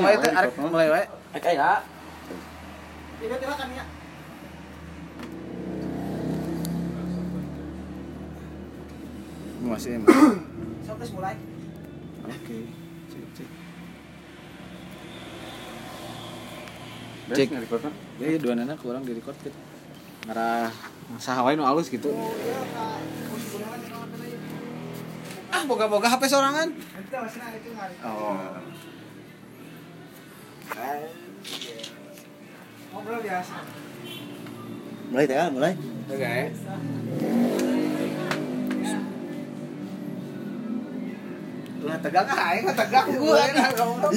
Itu wae teh arek mulai wae. Oke ya. Tiba-tiba kan ya. Masih emang. Geus mulai. Oke. Cek cek. Cek kan? Jadi dua nana kurang di record gitu. Ngarah saha wae nu alus gitu. Ah, boga-boga HP sorangan. Oh. Ngobrol biasa. Mulai teh, ah, mulai. Oke. Lah tegang ah, aing mah tegang gua ngomong.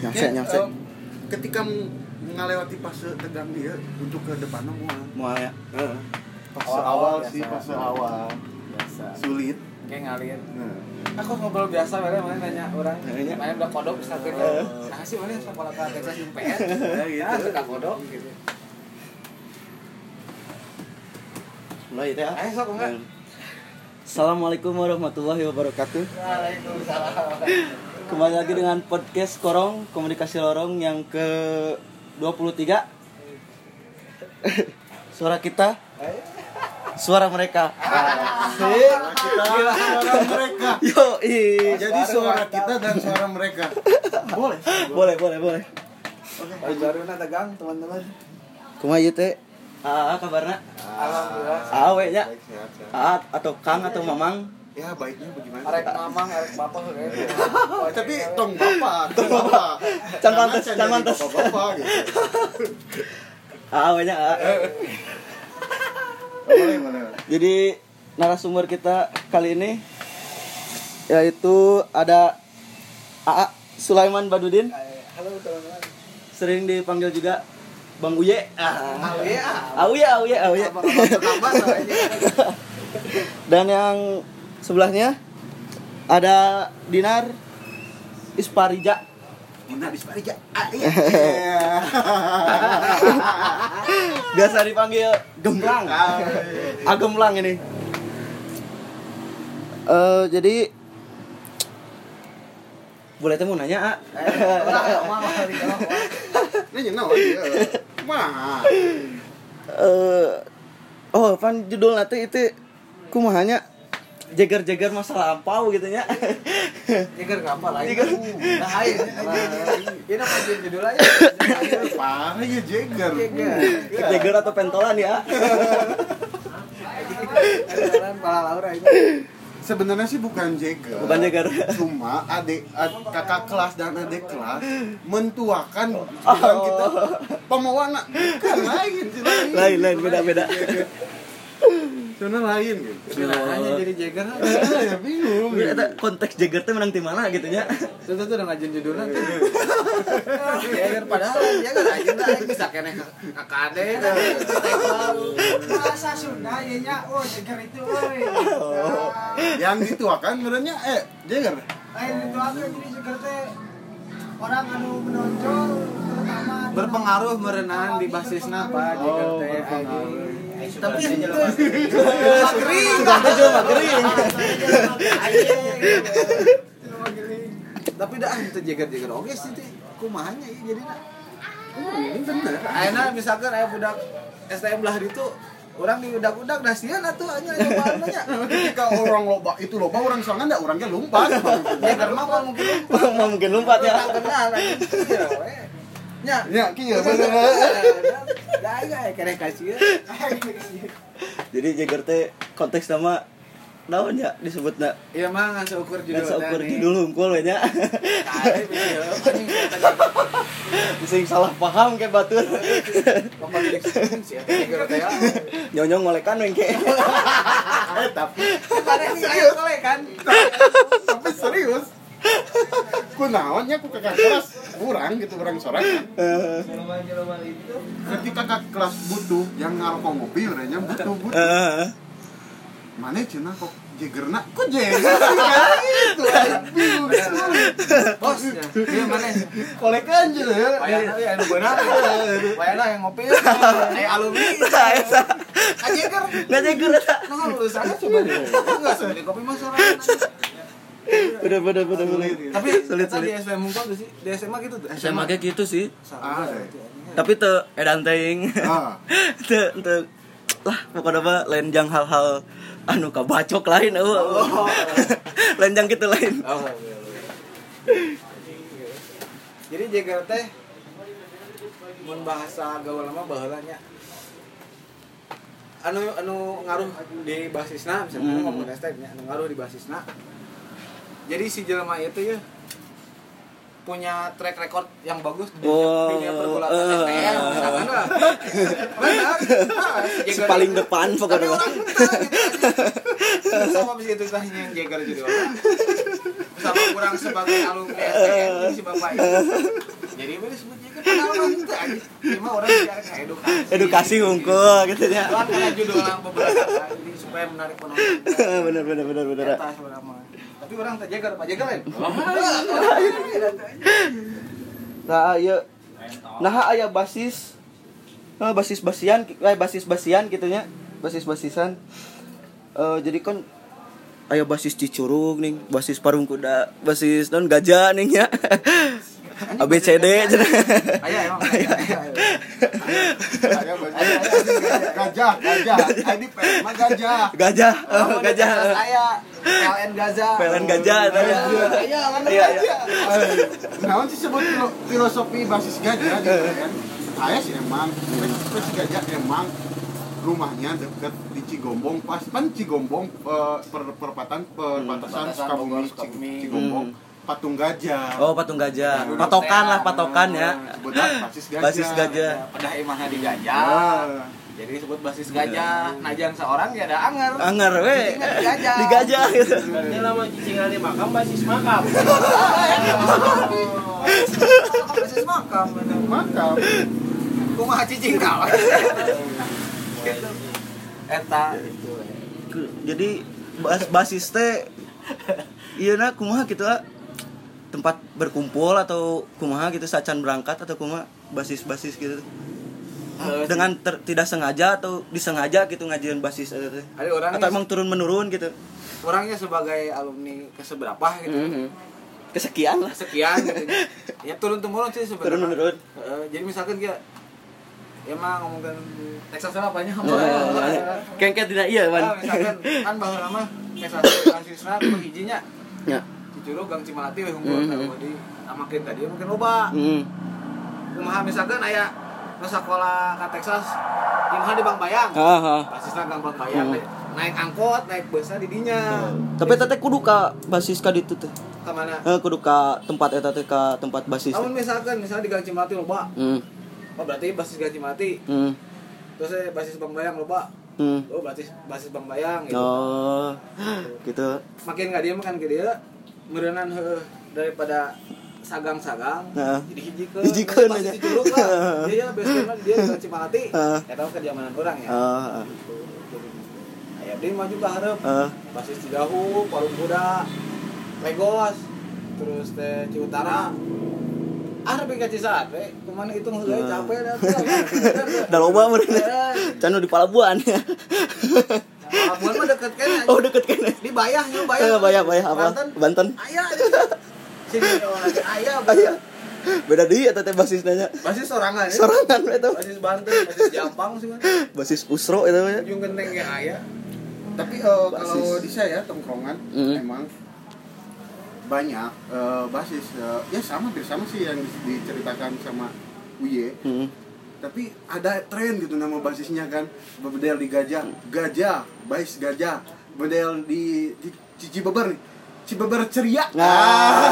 Nyamse, nyamse. Eh, ketika m- mengalewati fase tegang dia untuk ke depannya mau Mau ya. Heeh. fase Awal-awal awal, sih fase awal Biasa. sulit Kayak ngalir. nah. Aku ngobrol biasa mana mana nanya orang. Nanya. Main udah kodok bisa kerja. Eh. Nah sih mana sekolah ke Texas UPN. Ya, gitu. Ya, teka kodok gitu. Mulai teh. ah. Ayo sok enggak? Assalamualaikum warahmatullahi wabarakatuh. Waalaikumsalam. Kembali lagi dengan podcast Korong Komunikasi Lorong yang ke 23 Suara kita Suara mereka Asik. suara mereka Yo, jadi suara kita dan suara mereka boleh Boleh, boleh, boleh Baru na tegang teman-teman. Kumaha ieu teh? Ah, kabarna? Alhamdulillah. Awe nya. Baik, sehat, sehat. Ah, atau Kang atau Mamang? ya baiknya bagaimana Arek mamang, arek bapak gitu. tapi tong bapak tong bapak Can pantes, can jadi bapak gitu Ah, awe nya. ah. Boleh boleh Jadi narasumber kita kali ini yaitu ada AA Sulaiman Badudin, Halo teman-teman. sering dipanggil juga Bang Uye. Ah. Awe ya. Auye, Auye, Auye. Abang-abang terlambat soalnya. Dan yang sebelahnya ada Dinar Isparija. Disparija ah, iya Biasa dipanggil Gemblang. Ah, Gemblang ini. Eh jadi boleh temu nanya, A? Nanya dia? Mah. Eh oh, pan judul nanti itu kumahanya jeger-jeger masa lampau gitu nya. Jeger kapal lagi. Jeger. Nah, ayo. Ini apa judul aja? Parah ya Jagger. Jeger. jeger atau pentolan ya. Jalan pala Laura ini. Sebenarnya sih bukan Jagger. Bukan jeger. Cuma adik, ad- kakak kelas dan adik kelas mentuakan Oh. kita pemawana kan lain lain. Lain lain beda-beda. Sebenarnya lain gitu. Hanya jadi Jeger. Ah, ya bingung. Eta konteks jeger teh menang di mana gitu nya. Itu tuh udah ngajin judulnya tuh. Jeger padahal dia kan ngajin lah bisa kene dan Bahasa Sunda ya nya, oh jeger itu euy. Yang dituakan sebenarnya eh Jagger. Lain itu aku jadi jeger teh orang anu menonjol terutama berpengaruh merenang di basisna Jeger Oh, teh berpengaruh. anjing. Tapi itu Gering. Sudah jelema gering. tapi dah itu jeger-jeger oke sih teh kumahanya ya jadi Ini bener. Ayeuna misalkan aya budak STM lah itu orang di udak-udak dah sieun atuh anya nyobaan nya. Ketika orang loba itu loba orang soalnya enggak orangnya lompat. Jeger mah mah mungkin Mau mungkin lompat ya. Kenal Iya we. Nya. Ya, kieu bener. Dah ya kene kasih. Jadi jeger teh konteks nama naon ya disebutna Iya mah ngan seukur judul ngan nih. judul hungkul we nya. Sing salah paham kayak batur. Nyonyong ngolekan wengke. Eh, tapi kan. tapi serius. Kunaonnya ku kakak kelas. Kurang gitu orang sorak. Ketika kakak kelas butuh yang ngarokok ngopi urangnya butuh butuh. Heeh. Mana cina kok jegerna kok jeger sih? Itu aing bingung bos ya. Dia mana? Kolekan gitu ya. Bayana ya. anu beunang Bayana yang ngopi. Eh alumni. Nggak jago eta nah lulusan coba enggak sebeli kopi mas orang bener bener bener bener tapi sulit eta di sulit SMA mungkin tuh sih di SMA gitu tuh SMA kayak gitu sih berarti, anjing. tapi te edan teuing Ah. te te lah pokoknya mah lain jang hal-hal anu kabacok lain eueuh Oh. lain jang gitu lain Oh, iya, iya. Jadi jeger teh mun bahasa gaul lama baheula nya. Anu anu ngaruh di basisna misalnya Hmm. ngomong teh nya anu ngaruh di basisna. Jadi si jelema itu ya punya track record yang bagus di Oh, dunia pergulatan eh. STM misalkan lah. Benar. Si si Jagger paling depan pokoknya. orang gitu. Sama bisa itu tanya yang Jagger jadi orang sama kurang sebagai alumni STM ini si bapak itu. Jadi apa disebut Jagger? Padahal mah itu cuma orang bicara kayak edukasi. Edukasi hungkul gitu ya. Cuman karena judul yang beberapa supaya menarik penonton. Bener Eta sebenarnya mah. Tapi orang tak Jagger Pak Jagger lain. Nah iya nah aya basis. Nah, basis basian eh basis basian gitunya basis basisan Eh jadi kan aya basis cicurug nih basis parung kuda basis non gajah nih ya ABCD cenah. ayah emang ayah ayah. Ada bahasa- gajah gajah. Ini pen mah gajah. Gajah. Oh, gajah. saya. PLN Gaza PLN gajah. Iya Iya, iya. gajah. Nah, sih sebut filo- filosofi basis gajah gitu kan. Saya sih emang, basis gajah emang rumahnya deket di Cigombong pas kan Cigombong eh, per, perempatan perbatasan Perbatasan Sukabumi Bogor, Sukabumi. Patung gajah. Oh patung gajah. Patokan lah patokan ya. basis gajah. Basis gajah pada di gajah. Ah. jadi disebut basis gajah. Najang seorang ya ada anger. Anger we. Di gajah. di gajah. Gitu Ini lama cicingan di makam basis makam. basis makam bener. maka kumaha cicing kau? Eta. Jadi bas basis teh iya nah kumaha gitu ah tempat berkumpul atau kumaha gitu sacan berangkat atau kumaha basis-basis gitu. Dengan ter- tidak sengaja atau disengaja gitu ngajian basis teh. Ada orang atau emang turun menurun gitu. Orangnya sebagai alumni ke seberapa gitu. Mhm. kesekian lah. Sekian gitu. Ya turun temurun sih sebenarnya. Turun menurun. Eh, jadi misalkan dia ya mah ngomongin Texas apa nya kengket tidak iya Ah, misalkan kan bahwa lama Texas transisna ku hijinya? Ya Cicurug Gang Cimalati we unggul mm di amakeun tadi mungkin loba hmm. kumaha misalkan aya nu sakola ka Texas ieu mah di Bang Bayang ah. basisna Gang Bang Bayang Hmm. teh. naik angkot naik busnya di dinya tapi teteh kudu ka basis ka ditu teh ka mana eh, kudu ka tempat eta teh ka tempat basis namun misalkan misalnya di Gang Cimalati loba hmm. oh berarti basis Gang Cimalati Hmm. terus eh, basis Bang Bayang loba Hmm. oh berarti basis Bang Bayang gitu Oh, gitu. makin nggak dia makan ke dia merenan heuh daripada sagang-sagang Heeh. jadi hijikeun Hijikeun aja. diculuk lah dia ya biasanya dia di Cimahati Heeh. ya tahu kenyamanan orang ya Ah, ah, Gitu. Aya dia maju ke hareup ah. basis Cidahu Parung Kuda Legos terus teh Ciutara ah tapi ka Cisaat we ke mana itu heula capek dah. Dah loba. Eh, Canu di Palabuhan ya. Pelabuhan mah deket kan Oh, deket kan. di Bayah ya Bayah Eh, bayah bayah apa? Banten Banten. ayah sini orang ayah Ayah. Beda di eta teh basis nanya. basis sorangan ya Sorangan eta. basis Banten basis Jampang sih kan Basis Usro mah. ya. ujung genteng ya ayah tapi Basis. kalau di saya tongkrongan Mm. emang banyak eh, basis eh, ya sama hampir sama sih yang di- diceritakan sama Uye Hmm. Tapi ada tren gitu nama basisnya kan. Bedel di gajah gajah bais gajah. Bedel di, di cici beber nih. Cibeber ceria. Ah.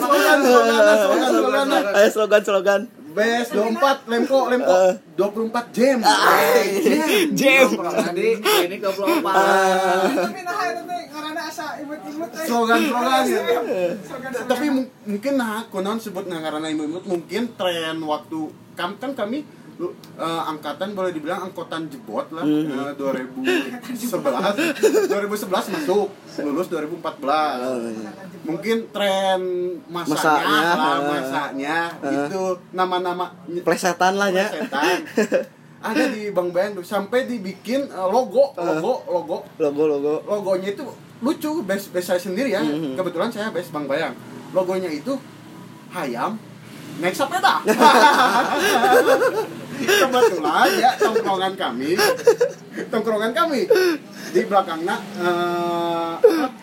slogan slogan slogan slogan. Ayo slogan-slogan. Bes 24 lemko lemko Eh. 24 jam Jam. Jam tadi ini ke empat Tapi nah karena asa imut-imut teh. slogan slogan ya tapi mu- mungkin nah konon sebut nah karena imut mungkin tren waktu kam kan kami lu eh, angkatan boleh dibilang angkatan jebot lah. Eh, 2011 2011 masuk. Lulus 2014 Oh, iya. mungkin tren masanya, Masanya, lah, eh. masanya. Eh. itu nama-nama Plesetan lah ya. ada di Bang Bayang tuh sampai dibikin eh, logo logo logo. Logo logo. logonya itu lucu base base saya sendiri ya. Mhm. kebetulan saya base Bang Bayang. Logonya itu hayam. Naik sepeda kebetulan ya tongkrongan kami tongkrongan kami di belakangnya eh,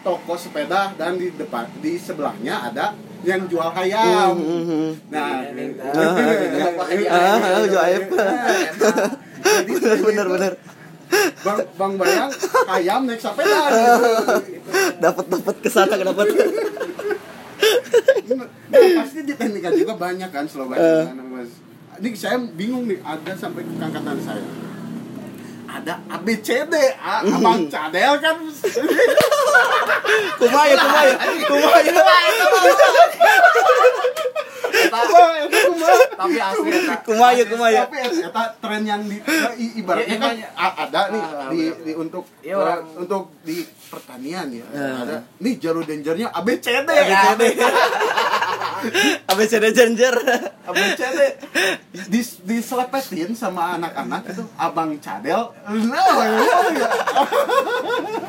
toko sepeda dan di depan di sebelahnya ada yang jual hayam Mhm. nah Ah, ah, jual ayam. Jadi, Bener bener. Bang Bang Bayang ayam naik sepeda gitu. Dapat dapat ke sana dapat. Nah, pasti di teknika juga banyak kan slogan. Mas. Ini saya bingung nih ada sampai ke angkatan saya. Ada ABCD, A, Abang Cadel kan. Kumaya kumaya kumaya. Kumaya, tapi asli. Kumaya kumaya. Tapi eta tren yang di i- ibaratnya Iya, kan iya. a- ada nih Ah, di, di untuk Iya, orang- eh, untuk di pertanian ya. Ah. Ada nih jaru dangernya ABCD. ABCD. ABCD Ginger. ABCD di diselepetin sama anak-anak itu abang cadel ya.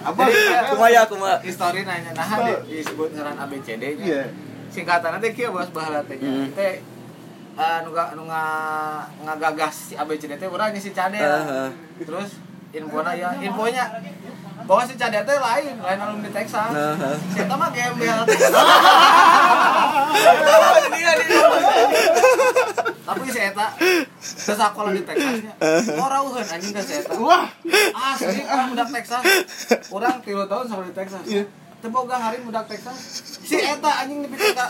abang Jadi, cadel Kumaya kumaya. Histori nanya nah di- disebut ngaran ABCD nya. Iya. Singkatannya teh kieu bos baheula teh. Hmm. Teh eh, nu ga- nu nga- ngagagas si ABCD teh urang si Cadel. Aha. Terus infona ya infonya bahwa si Cadel teh lain, lain alumni Texas. Aha. Si eta mah gembel. Tapi si eta ke sekolah di Texasnya. Ngorauheun anjing ke si eta. wah Asli orang budak Texas. Orang 3 tahun sama di Texas. Iya. Teboga hari budak Texas. Si eta anjing di PTK.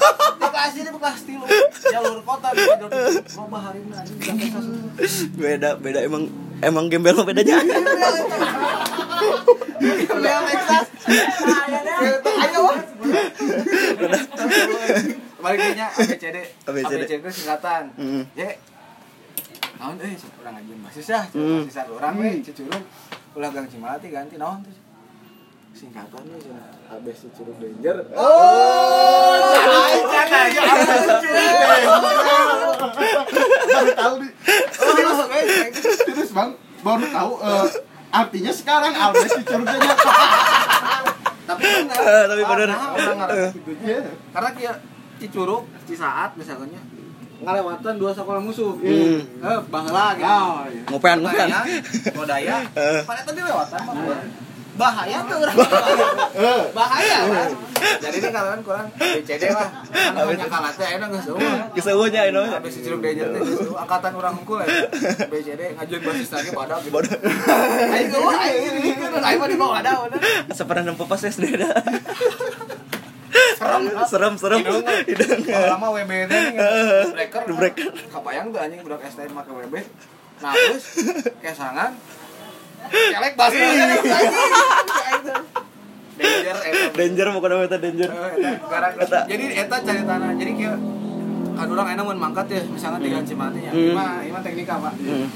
Dikasih di bekas tilu. Jalur kota di loba hari anjing budak Texas. Beda beda emang emang gembel mah bedanya. Budak Texas. Ayo wah. Balik nya ABCD. ABCD. Singkatan. Ya. Naon euy urang anjing basis dah. Hmm. Basis urang we Cicurug. Ulah Gang Cimalati ganti naon tuh. Singkatannya cenah ABC Curug Danger. oh jangan ya baru tahu nih terus bang baru tahu eh, artinya sekarang Albert dicurugnya Tapi benar. Eh, tapi benar. Orang ngarep Eh. gitu. Karena kia Cicurug, Cisaat misalnya ngalewatan dua sekolah musuh. Hmm. Eh, baheula gitu. oh iya Ngopean ngopean. Eh. pada tadi lewatan mah. Bahaya tuh orang. Eh, Bahaya kan. Jadi ini kalian kurang BCD lah. Kan hanya kalah teh enak geus eueuh. Keseueuhnya ini. Habis si Curug Danger teh geus eueuh. angkatan urang hungkul ya. BCD ngajuin basis lagi pada gitu. Ayo eueuh ayo ini kan ayo di bawah ada udah. Seperti nempo pas SD dah. Serem. Serem serem. Hidung. Kalau lama WB nih breaker. Breaker. Kabayang tuh anjing budak STM make WB. Nah, terus kesangan kelek bahasa Danger eta. Danger mau kena meta danger. Eh, eta, Eta. Jadi eta cari tanah. Jadi kieu kan orang enak mun mangkat ya, misalnya tiga Cimalati ya. Hmm. Ima ima teknika, Pak. Hmm.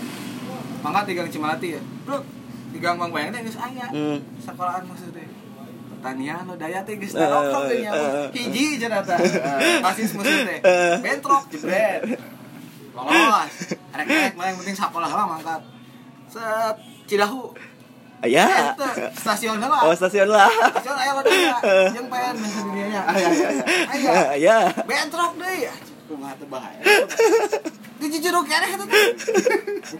Mangkat tiga Cimalati ya. Pluk. Tiga Bang Bayang teh geus aya. Hmm. Sekolahan maksudnya. Pertanian lo daya teh geus Eh, narokok teh eh. Hiji cenah teh. Basis musuh teh. Eh. Bentrok jebret. Lolos. Rek-rek mah yang penting sekolah lah mangkat. Set Cidahu. Ya. Eta, stasiun heula. Oh stasiun lah. Stasiun aya lo daya. Jeung pen masa dunianya. Aya, aya, aya. Aya. Ya. bentrok deh rumah teh bahaya di Cicurug keneh eta teh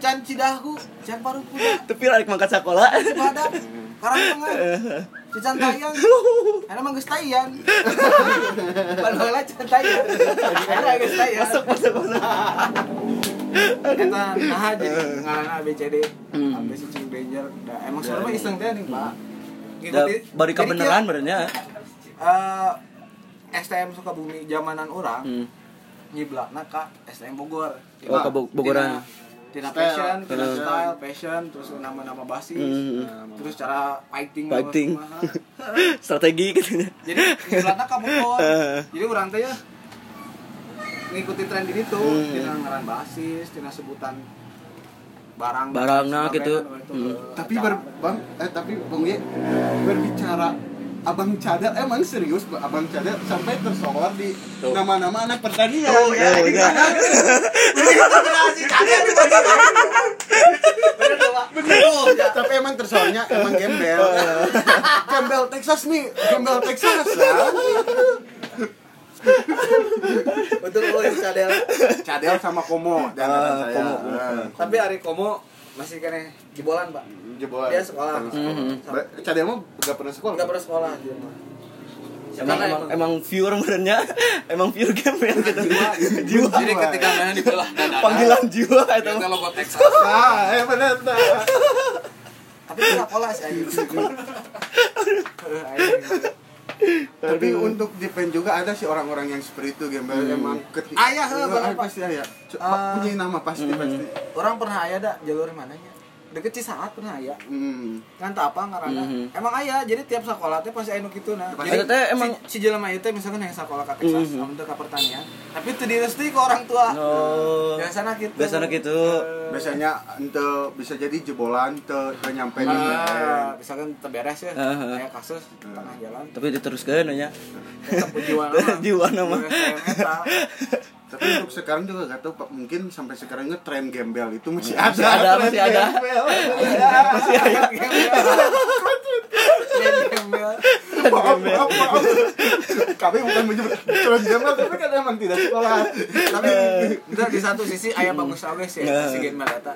can Cidahu can Parukuda Tapi rek mangkat sekolah. Badak Karang Tengah Cican Tayang Ada mah geus tayan Padahal Cican Tayang Ada geus tayan Masuk masuk masuk. Eta nah jadi ngaranna ABCD Sebenarnya mah iseng teh nih Pak Da, bari kieu, benernya. eh, STM Sukabumi zamanan orang Hmm. nyiblakna ka STM Bogor. Oh, ke Bo- Bogoran. Tina Style. passion, tina Hmm. style, passion, terus nama-nama basis, Hmm. terus cara fighting, Fighting. Strategi gitu. Jadi nyiblakna ka Bogor. Eh. Jadi orang teh ya ngikuti tren di itu, Hmm. tina ngaran basis, tina sebutan barang Barangna sebagainya, gitu. itu, Hmm. eh, tapi ber, bang eh tapi bang Ye, berbicara abang cadel emang serius Bang? abang cadel sampai tersohor di nama-nama anak pertanian Oh, ya, ya. Bener, ya. tapi emang tersohornya emang gembel gembel Texas nih gembel Texas ya. Betul oh itu cadel. cadel sama komo dan Ah, saya Komo. Ah, Tapi hari komo masih kene jebolan, Pak. jebolan Dia sekolah. Ba- cadel mah gak pernah sekolah Enggak pernah sekolah dia mah. Emang, Karena emang, emang viewer benernya emang viewer game ya gitu jiwa Jadi ketika main dibelah dada. panggilan jiwa itu Kita logo Texas. ah eh bener nah. Tapi pola sih Eh, tapi untuk defend juga ada sih orang-orang yang seperti itu gembel emang ketika Ayah, heh, Bang, apa? pasti ayah Ah. punya nama pasti pasti Orang pernah aya dak jalur mananya? Deket Cisaat pernah aya. hmm. Kan tak apa ngaranna. Mhm. Emang aya, jadi tiap sekolah teh pasti aya nu kituna. Pasti. Jadi teh emang- si, si jelema ieu teh misalkan yang sekolah ka Texas, mm ka pertanian, tapi teu direstui ke orang tua. oh Biasana gitu. biasanya gitu biasanya ente bisa jadi jebolan te, te nyampe di Ah, misalkan terberes ya, Aha. kayak kasus tengah jalan. tapi diteruskan aja Tetap jiwa nama. Jiwa nama. Tapi untuk sekarang juga gak tahu Pak mungkin sampai sekarang tren gembel itu masih ada Masih ada, tren masih ada. gembel. masih ada Gembel. maaf maaf maaf kami bukan menyebut tren gembel tapi kan emang tidak sekolah Tapi entar di satu sisi aya bagus oge sih Nah. si gembel eta.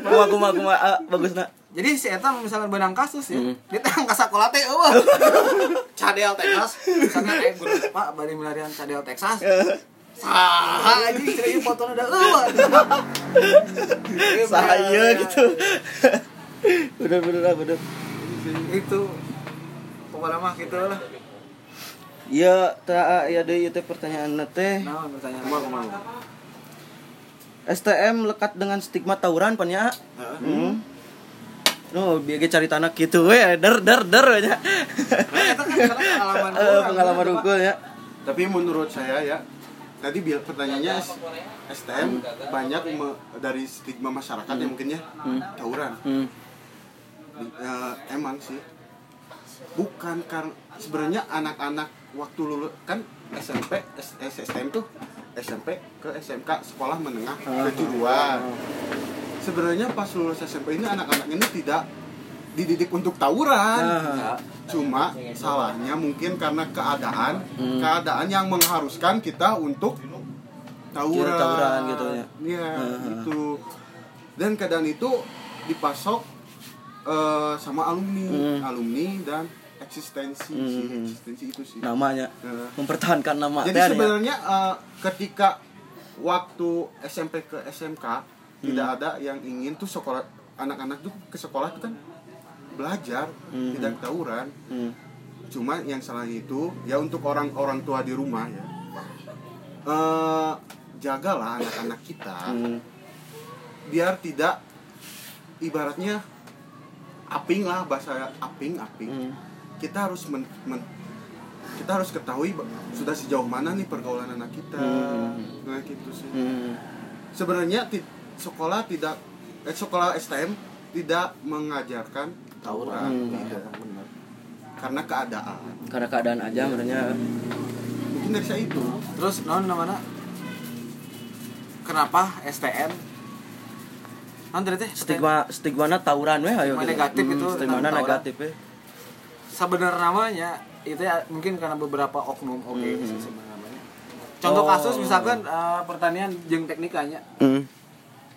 kuma kuma kuma ah, bagus nak Jadi si eta misalkan benang kasus ya, Hmm. dia teh angka sakola teh eueuh. Cadel Texas, misalkan aya guru Pak bari melarian Cadel Texas. Saha cerai fotona da eueuh. saya gitu bener bener ah, bener Itu pokoknya mah gitu lah. iya tak ya deh itu pertanyaan teh Nah, pertanyaan. STM lekat dengan stigma tawuran pan ya hmm. No, biar cari tanah gitu we, der der der aja. Nah, kan pengalaman Eh, pengalaman gitu, ya. tapi menurut saya ya tadi bil pertanyaannya STM banyak me- dari stigma masyarakat ya mungkin ya tawuran. Hmm. Eh, emang sih. Bukan karena sebenarnya anak-anak waktu lulus kan SMP S- STM tuh SMP ke SMK sekolah menengah kejuruan sebenarnya pas lulus SMP ini anak-anak ini tidak dididik untuk tawuran Ah. cuma salahnya mungkin karena keadaan Hmm. keadaan yang mengharuskan kita untuk tawuran tawuran gitu ya. Iya, Ah. gitu dan keadaan itu dipasok eh, sama alumni Hmm. alumni dan eksistensi sih Hmm. eksistensi itu sih Namanya Nah. mempertahankan nama jadi ya. sebenarnya eh, ketika waktu SMP ke SMK tidak Hmm. ada yang ingin tuh sekolah anak-anak tuh ke sekolah tuh kan belajar Hmm. tidak tawuran Hmm. cuma yang salah itu ya untuk orang-orang tua di rumah ya eh jagalah anak-anak kita Hmm. biar tidak ibaratnya aping lah bahasa aping aping Hmm. kita harus men, men- kita harus ketahui sudah sejauh mana nih pergaulan anak kita Hmm. nah gitu sih Hmm. sebenarnya sekolah tidak eh, sekolah STM tidak mengajarkan tawuran Hmm. Tidak. karena keadaan Karena keadaan aja sebenarnya mungkin dari saya itu Terus non namanya Kenapa STM? Non tadi teh stigma stigmana tawuran weh ayo Stigma gitu. negatif itu stigmana tentang tawuran. negatif ya sebenarnya namanya itu ya mungkin karena beberapa oknum oke sebenarnya namanya. Contoh Oh. kasus misalkan eh, pertanian jeung teknikanya hmm.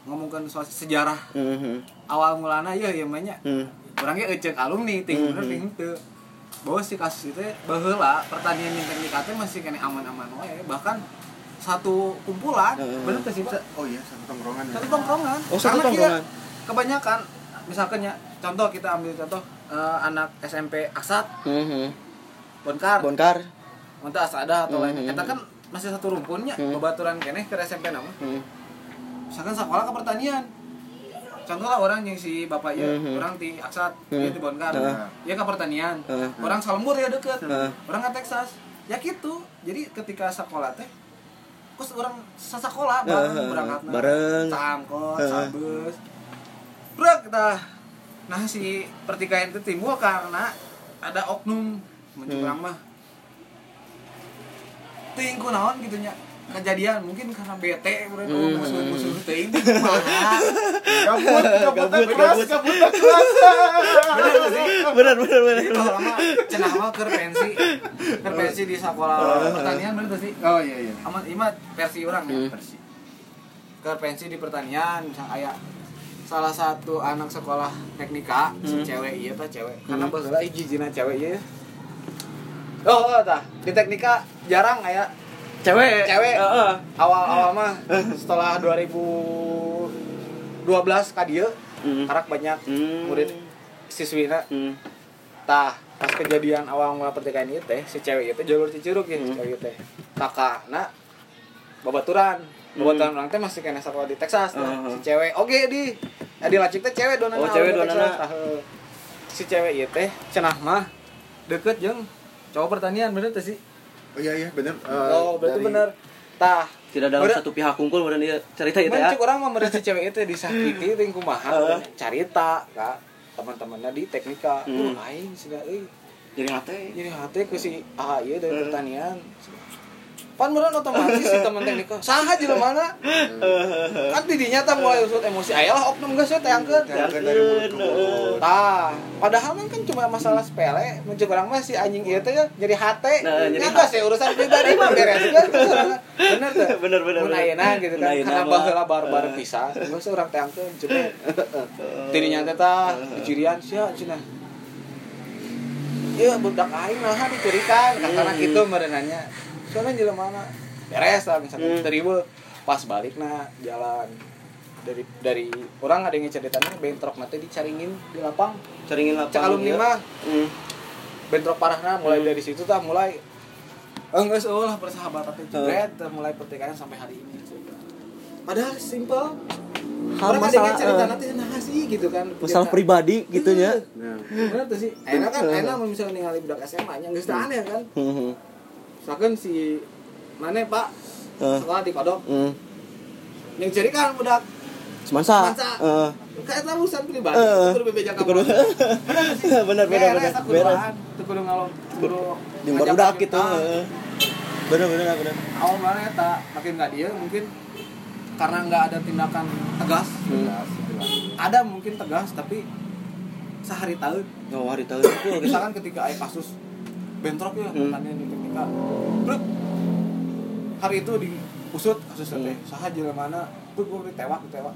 ngomongkan soal sejarah Hmm. awal mulana ya ya banyak Hmm. Orangnya ecek alumni ting bener Mhm. ting teu bahwa si kasus itu baheula pertanian yang teknik teh masih kena aman-aman wae bahkan satu kumpulan Mhm. bener teh sih oh iya satu tongkrongan ya satu tongkrongan Oh, satu Karena tongkrongan. kebanyakan misalkan ya contoh kita ambil contoh eh, anak SMP Asad Hmm. Bonkar Bonkar Mantap asada atau lain Mhm. kita kan masih satu rumpunnya Mhm. babaturan keneh ke SMP nama Hmm. misalkan sekolah ke pertanian contoh lah orang yang si bapak ya Mhm. orang di Aksat Mhm. dia di Bonkar Heeh. ya ke pertanian Heeh. orang Salembur ya deket Heeh. orang ke Texas ya gitu jadi ketika sekolah teh kos orang sasakola Heeh, bareng berangkat bareng. Heeh. sabus bro kita nah si pertikaian itu timbul karena ada oknum mencukurang Hmm. mah ting naon gitu nya kejadian mungkin karena bete bro Hmm. musuh musuh kumaha Gabut, gabut, Gabut, kelas, gabut. gabut, kelas. bener gak sih benar benar benar jadi kalau lama cenah mah keur pensi keur pensi di sekolah pertanian bener gak sih Oh iya iya. aman imat versi orang ya Hmm. versi ke pensi di pertanian misal kayak salah satu anak sekolah teknika si Hmm. cewek iya tah cewek karena baheula hiji jina cewek iya oh, oh tah di teknika jarang kayak cewek Cewek. Heeh. awal-awal mah setelah 2012 ka dieu Hmm. karak banyak Hmm. murid siswina Hmm. tah pas kejadian awal mula pertikaian itu teh si cewek itu jalur cicurug ya si Hmm. cewek teh kakak nak babaturan babaturan orang teh masih kena sekolah di Texas tah. Hmm. si cewek oke di ya di lacik teh cewek donana Oh, cewek heuh. si cewek itu teh cenah mah deket jeung cowok pertanian bener teh sih Oh iya iya bener. Eh, oh berarti dari- bener. Tah. Tidak dalam satu pihak kumpul benar dia cerita itu ya. orang si cewek itu disakiti ting kumaha. Heeh. carita kak. Teman-temannya di teknika. Hmm. uh aing sida euy jadi ngate jadi hati ke si A iya dari pertanian pan beneran otomatis si teman teknika saha jelema mana? Kan didinya tah mulai usut emosi. Aya lah oknum geus ya teangkeun tah padahal mah kan cuma masalah sepele. Mencuk orang mah si anjing ieu teh ya jadi hate. Nah, jadi nyangka sih urusan pribadi mah beres. Kan bener tuh Bener, bener, mun ayeuna gitu kan. Karena mah. baheula barbar pisah geus urang teangkeun cepet tidinya teh tah dicirian sia cenah Iya, budak aing nah dicurikan. Karena Hmm. gitu merenanya. Soalnya jelema mana? Beres lah misalnya Hmm. teribu pas balik nah jalan. Dari dari orang ada yang ceritanya bentrok nanti dicaringin di lapang. Ceringin lapang cek alumni ya. mah. Hmm. bentrok parahna mulai Hmm. dari situ tah mulai enggak oh lah persahabatan jebret teh mulai pertikaian sampai hari ini. Padahal simple Hal orang ada yang masalah, cerita eh, nanti nah sih? Gitu kan masalah pribadi gitu ya. Bener tuh sih. Enak kan enak mau misalnya ningali budak SMA nya teu aneh kan. Hmm. Misalkan si mana pak Eh. sekolah di kodok Hmm. yang jadi kan budak Semansa. Semansa. Eh. kayak urusan pribadi itu kudu bebeja kamu bener bener doaan tuh kudu ngalong kudu ngajak barudak kita. gitu heeh. bener bener bener awal mana eta makin nggak dia mungkin karena nggak ada tindakan tegas Hmm. ada mungkin tegas tapi sehari tahun oh hari tahun itu misalkan ketika ada kasus bentrok ya Hmm. Teknika Bruk. hari itu diusut teh Hmm. saha jelema mana tuh gue ditewak ditewak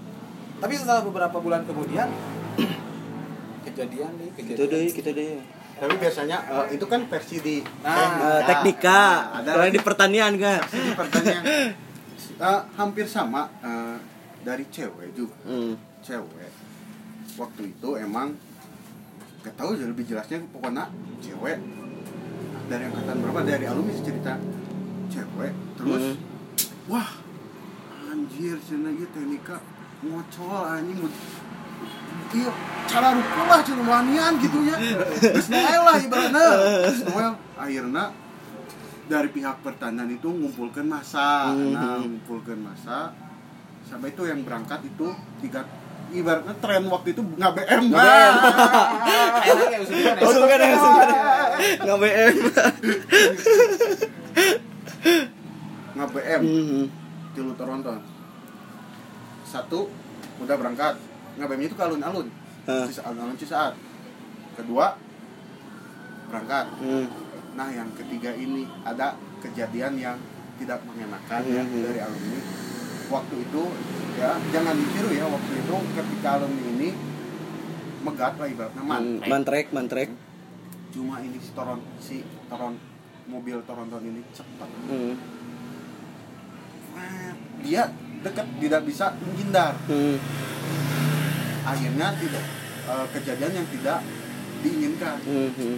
tapi setelah beberapa bulan kemudian kejadian nih kejadian. deh gitu deh. Tapi biasanya eh, itu kan versi di Nah, Eh, teknika. Nah, ada kalau di pertanian kan. Di pertanian. Eh, hampir sama eh, dari cewek juga. Hmm. cewek. Waktu itu emang gak tahu lebih jelasnya pokoknya cewek dari angkatan berapa? Dari alumni cerita cewek terus Hmm. wah anjir cina gitu teknika ngocol anjing iya cara ruku lah cina wanian gitu ya. Terus noel lah ibaratnya. Terus noel akhirnya dari pihak pertanian itu ngumpulkan masa. Hmm. nah ngumpulkan masa. Sampai itu yang berangkat itu tiga ibaratnya tren waktu itu nggak BM enak ya usulnya Oh, bukan ya, ya. Nggak BM. nggak BM Hmm. tilu Toronton satu udah berangkat nggak BM itu ke alun-alun Hah. Cis- alun-alun Cisaat kedua berangkat Hmm. nah yang ketiga ini ada kejadian yang tidak mengenakan ya Mhm. dari alumni waktu itu ya jangan ditiru ya waktu itu ketika alumni ini megat lah ibaratnya Hmm. mantrek Mantrek, mantrek. cuma ini si Toron si Toron mobil Toronton ini cepat Hmm. Dia dekat tidak bisa menghindar Hmm. akhirnya tidak eh, kejadian yang tidak diinginkan Hmm. Hmm.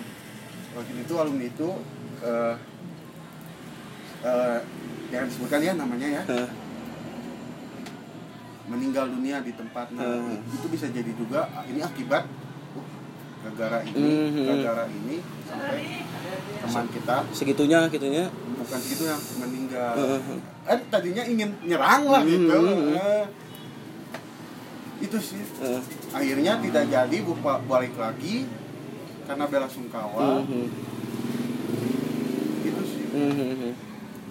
waktu itu alumni itu eh eh, jangan disebutkan ya namanya ya. Meninggal dunia di tempat nah Hmm. itu bisa jadi juga ah, ini akibat uh, gara-gara ini Mhm. gara-gara ini sampai teman kita Segitunya, gitunya. bukan gitu yang meninggal Heeh. kan tadinya ingin nyerang lah gitu Hmm. Eh, itu sih Heeh. akhirnya tidak jadi buka balik lagi karena bela sungkawa Mhm. itu sih Mhm.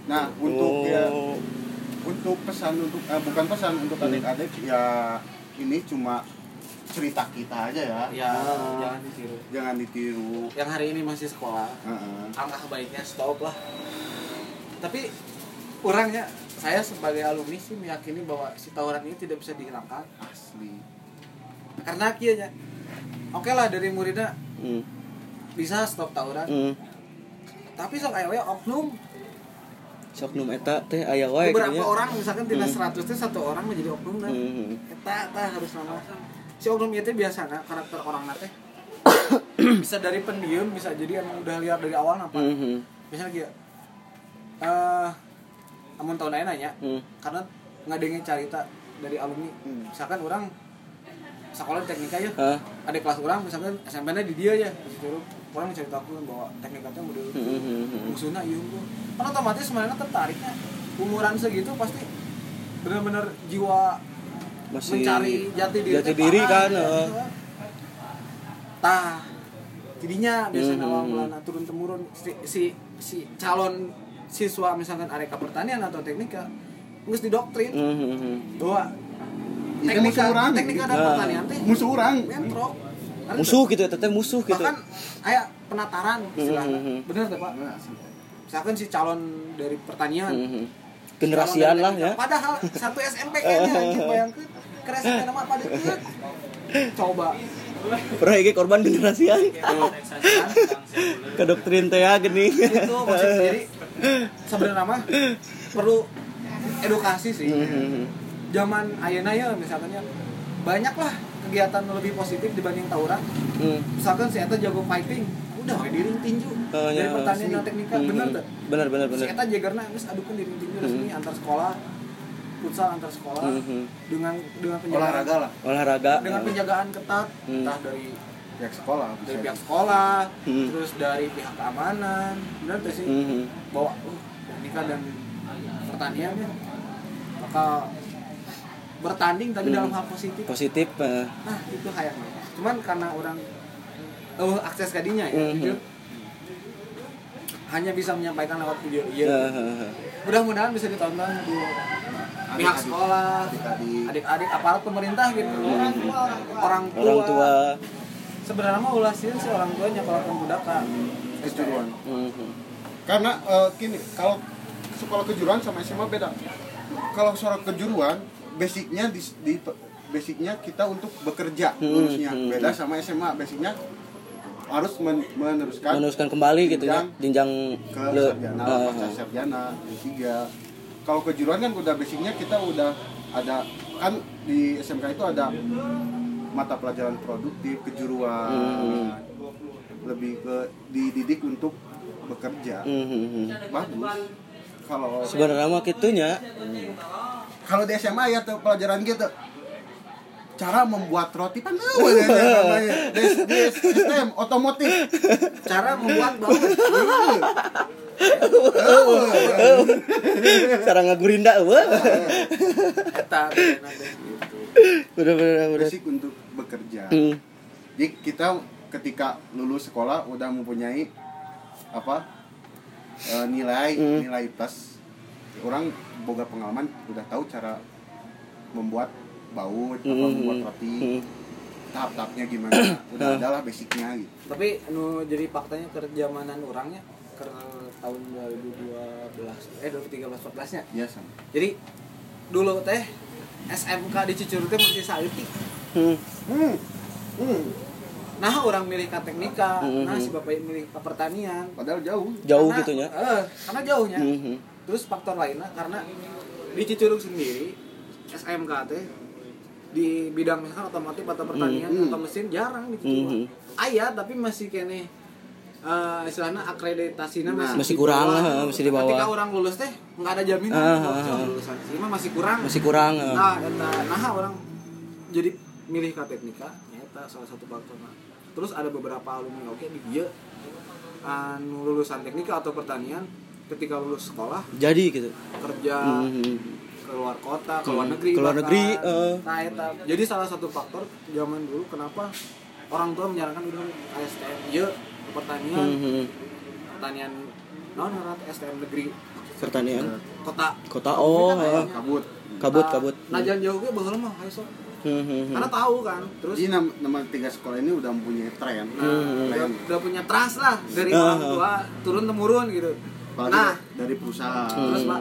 nah untuk ya Oh. Untuk pesan untuk eh, bukan pesan untuk Hmm. adik-adik ya ini cuma cerita kita aja ya ya Ah. jangan ditiru jangan ditiru yang hari ini masih sekolah Heeh. angka baiknya stop lah tapi orangnya saya sebagai alumni sih meyakini bahwa si tawuran ini tidak bisa dihilangkan asli karena kianya oke lah dari muridnya Hmm. bisa stop tawuran Hmm. tapi sok aya we oknum eta teh aya wae beberapa orang misalkan tina Hmm. 100 teh satu orang menjadi oknum nah Mhm. eta harus nama si oknum itu biasa karakter orang teh bisa dari pendiam bisa jadi emang udah liar dari awal apa Mhm. misalnya gitu eh amun tahun lain nanya Hmm. karena nggak dengen cerita dari alumni Hmm. misalkan orang sekolah teknik aja Hah? ada kelas orang misalkan SMP nya di dia ya di orang menceritakan bahwa tekniknya model Mhm. musuhnya iya tuh kan otomatis sebenarnya tertariknya umuran segitu pasti benar-benar jiwa Masih mencari jati diri jati diri kan, gitu. heeh. tah jadinya biasanya Hmm, awal hmm, turun temurun si, si si calon siswa misalkan areka pertanian atau teknika nggak didoktrin Mhm. bahwa Itu teknika musuh orang. teknika dan pertanian teh musuh orang Musuh gitu ya, teteh musuh gitu. bahkan kayak penataran istilahnya Hmm, hmm, bener tuh pak? Misalkan si calon dari pertanian. Mhm. Generasian lah dari ya. padahal satu SMP kayaknya anjing bayangkan. Keresan nama pada coba. Pernah iki korban generasian. Ke doktrin teh ya gini. itu maksud jadi sebenarnya mah perlu edukasi sih. Zaman ayeuna ya misalkan ya banyak lah kegiatan lebih positif dibanding tawuran Hmm. misalkan si Eta jago fighting udah we di ring tinju Oh, dari ya, pertanian dan teknika bener Mhm. tuh Bener bener si bener. Eta jagerna geus adukeun di ring tinju resmi antar sekolah futsal antar sekolah Mhm. dengan dengan penjagaan olahraga lah Olahraga. dengan penjagaan ketat Hmm. entah dari pihak sekolah bisa dari pihak sekolah Hmm. terus dari pihak keamanan bener tuh sih Mhm. bahwa uh, teknika dan pertanian ya maka bertanding tapi Hmm. dalam hal positif Positif. eh. nah itu kayaknya cuman karena orang oh akses kadinya ya Mhm. jujur hanya bisa menyampaikan lewat video iya eh. mudah-mudahan bisa ditonton di pihak sekolah adik-adik adik-adik aparat pemerintah gitu orang tua orang tua, Orang tua. sebenarnya mah ulah sih si orang tuanya kalau budak kan kejuruan Mhm. karena eh, gini kalau sekolah kejuruan sama SMA beda kalau sekolah kejuruan basicnya di, di basicnya kita untuk bekerja Hmm, lurusnya hmm, beda hmm. sama SMA basicnya harus men- meneruskan Meneruskan kembali gitu ya. Jenjang ke le- sarjana eh, pasca sarjana D3 kalau kejuruan kan udah basicnya kita udah ada kan di SMK itu ada mata pelajaran produktif kejuruan Hmm. lebih ke dididik untuk bekerja Mhm. bagus kalau Sebenarnya mah kitunya. Kalau di SMA ya tuh pelajaran gitu cara membuat roti kan ya, ya, namanya. di, di STM otomotif cara membuat bau Cara ngagurinda eueuh. eta bedana teh gitu Bener bener bener. basic untuk bekerja Hmm. jadi kita ketika lulus sekolah udah mempunyai apa eh, nilai Hmm. nilai plus orang boga pengalaman udah tahu cara membuat baut apa Hmm. membuat roti Hmm. tahap-tahapnya gimana udah ada lah basicnya gitu tapi nu jadi faktanya kerjamanan orangnya ke tahun 2012 eh 2013 14 nya ya sama jadi dulu teh SMK di Cicurug teh masih saeutik Hmm. hmm. Hmm. nah orang milih ke teknika Mhm. nah si bapak milih ke pertanian padahal jauh Jauh Karena- gitu nya. eh, karena jauhnya Mhm. Terus faktor lainnya karena di Cicurug sendiri SMK teh di bidang misalkan otomotif atau pertanian Mhm. atau mesin jarang di Cicurug Mhm. ayah tapi masih kene eh istilahnya akreditasinya Nah, masih, masih kurang, bawah. eh, masih di bawah. ketika orang lulus teh nggak ada jaminan ah, si ah. lulusan masih kurang Masih kurang. eh. nah dan nah orang jadi milih ke teknika nyata salah satu faktor nah. terus ada beberapa alumni oke di dia anu lulusan teknika atau pertanian ketika lulus sekolah jadi gitu kerja Mhm. keluar kota keluar Hmm, negeri keluar bahkan. negeri, eh. nah eta. jadi salah satu faktor zaman dulu kenapa orang tua menyarankan udah ASTM ya pertanian Mhm. pertanian non STM negeri pertanian kota kota oh heeh. kabut kabut Nah, kabut nah jangan jauh gue baheula mah ayo sok. Mhm. karena tahu kan terus Jadi nama, nama tiga sekolah ini udah mempunyai tren. nah, Hmm. udah, udah punya trust lah dari Ah, orang tua turun temurun gitu Apalagi nah dari perusahaan. terus pak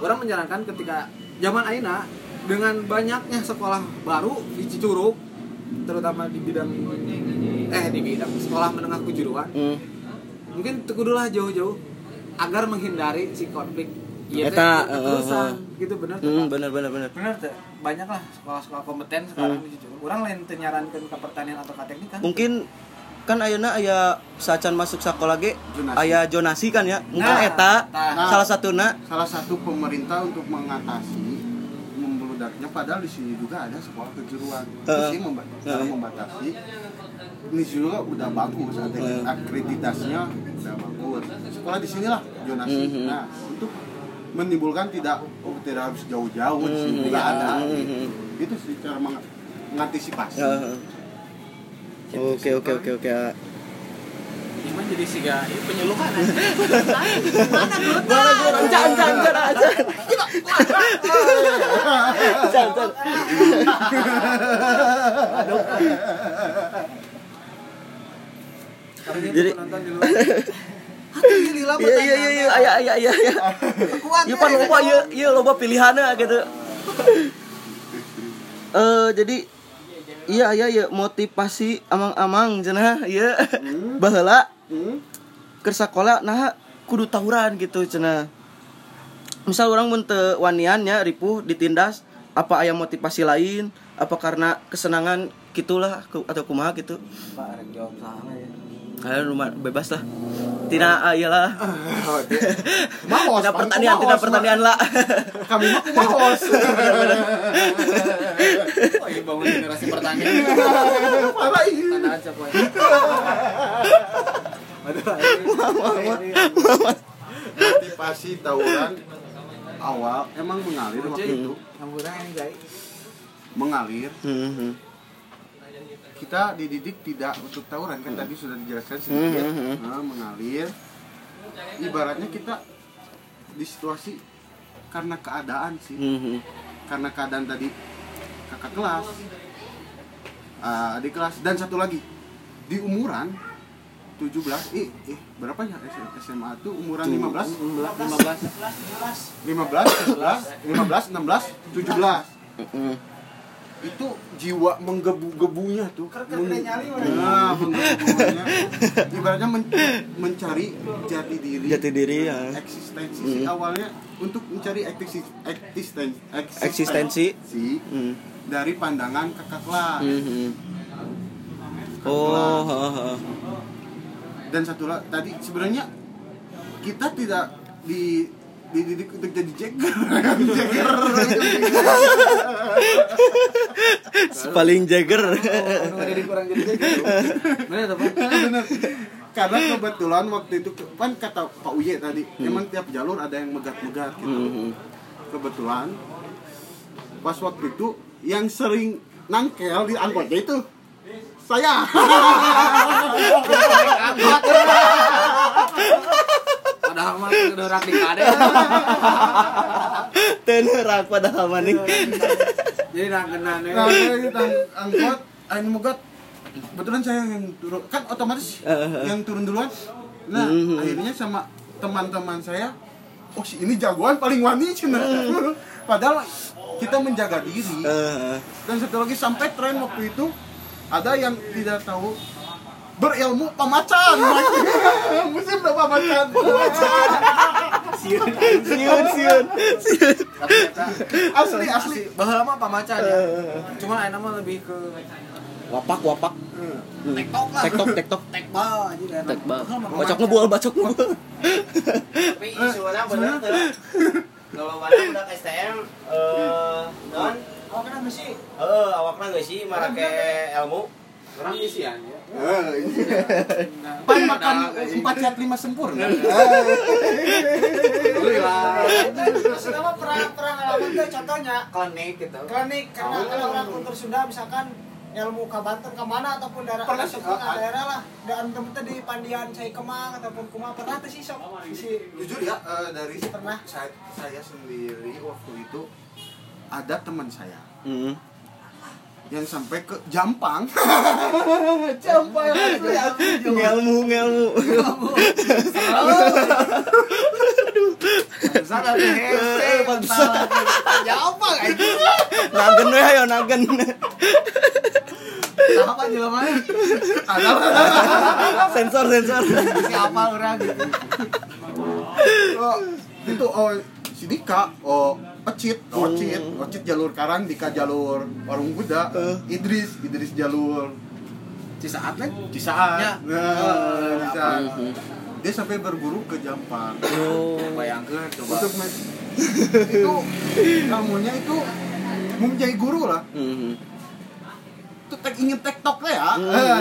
orang menyarankan ketika zaman Aina dengan banyaknya sekolah baru di Cicurug terutama di bidang eh di bidang sekolah menengah kejuruan Hmm. mungkin tekudulah jauh-jauh agar menghindari si konflik Iya, Eta, eh. gitu bener tuh, Hmm, bener bener bener bener tuh banyak lah sekolah-sekolah kompeten sekarang Hmm. di Cicurug orang lain teu nyarankeun ke pertanian atau ke teknik kan mungkin kan ayeuna aya sacan masuk sekolah ge Jonasi. aya jonasi kan ya mungkin Nah, eta nah. salah satuna Salah satu pemerintah untuk mengatasi membeludaknya padahal di sini juga ada sekolah kejuruan. Eh. sih cara membatasi. Ini juga udah bagus, ada Eh. akreditasnya udah bagus. Sekolah di sinilah jonasi. Mhm. Nah, untuk menimbulkan tidak oh, tidak harus jauh-jauh di sini Mhm. juga ada. Mhm. Itu sih cara meng- mengantisipasi. Heeh. Oke oke oke oke Iman jadi siga ini penyuluhan? Mana gua ancan ancan ancan ancan ancan ancan Jadi- nonton di luar. Hati lila iya iya iya iya aya aya aya aya Kuat Iya pan loba iya iya loba pilihannya gitu. Eh jadi iya iya iya motivasi amang-amang cenah iya baheula Hmm? keur sakola nah kudu tawuran gitu cenah. Misal orang mun teu wanian nya ripuh ditindas apa aya motivasi lain apa karena kesenangan gitulah atau kumaha gitu. Pak jawab ya Ayo rumah bebas lah. Tina ah, iyalah. Maos, Tina pertanian, tina pertanian lah. Kami mah kumaos. oh iya bangun generasi pertanian ini. aja poin aduh motivasi tawuran awal emang mengalir waktu itu guys mengalir Hmm, kita dididik tidak untuk tawuran kan tadi sudah dijelaskan sedikit Hmm, hmm, Nah, mengalir. Ibaratnya kita di situasi karena keadaan sih. Hmm. karena keadaan tadi kakak kelas ah, adik kelas dan satu lagi di umuran 17 eh, eh berapa ya SMA tuh? Umuran 15 15 15 17 15 16 17 Hmm. Itu jiwa menggebu-gebunya tuh Meng- nyali, mana? nah menggebu-gebunya ibaratnya men- mencari jati diri Jati diri ya. eksistensi sih Hmm. awalnya untuk mencari eksisten eksisten Eksistensi. si Hmm. dari pandangan kakak kelas Hmm. Oh, ha, ha. dan satu lagi tadi sebenarnya kita tidak di dididik untuk jadi jagger. Jagger. Paling jagger. Aduh, jadi kurang jadi bener tuh pak? Bener. Karena kebetulan waktu itu kan kata Pak Uye tadi emang tiap jalur ada yang megat-megat gitu. Hmm. kebetulan pas waktu itu yang sering nangkel di angkotnya itu saya padahal mah udah rak di kade. Tenerak padahal maning. jadi nak kena nih. Nah tang- angkot ayo megat kebetulan saya yang turun kan otomatis yang turun duluan. Nah Mhm. akhirnya sama teman-teman saya oh si ini jagoan paling wani cina padahal kita menjaga diri. Eh, dan satu lagi sampai tren waktu itu ada yang tidak tahu berilmu pamacan musim udah pamacan siun siun siun. asli asli bahwa mah pamacan ya cuma enak mah lebih ke Wapak wapak. tektok lah Tektok tektok. tekbal aja Tekbal. Bacok pamacan. ngebual bacok ngebual. Tapi isunya bener tuh. Kalau mana udah ke STM eh non Oh, kenapa sih? eh awakna geus sih marake ilmu Orang ya. Eh, ini. Nah, Pan makan empat sehat lima sempurna. Alhamdulillah. Selama perang perang ngalaman teh contohnya Klinik gitu. klinik karena kalau orang kultur Sunda misalkan ilmu ke Banten ke mana ataupun daerah Pernah sih, ah, ah. daerah lah dan temen di Pandian Cai Kemang ataupun Kumaha pernah tuh sih sok si Jujur ya eh, dari Pernah? saya, saya sendiri waktu itu ada teman saya Hmm. Yang sampai ke Jampang. Jampang. Ngelmu ngelmu. Sana teh hese. Jampang aja. Nagen we ayo nagen. Siapa jelema? Ada Sensor sensor. Siapa orang gitu. oh, itu oh si Dika oh Ocit, Ocit, Ocit jalur Karang, Dika jalur Warung Buddha, Idris, Idris jalur Cisaat kan? Cisaat. Ya. Nah, Cisaat. Dia sampai berburu ke Jampang. Oh. Bayangkan coba. Untuk men- itu kamunya itu mau menjadi guru lah. Hmm. Itu tek ingin tektok lah ya. Eh,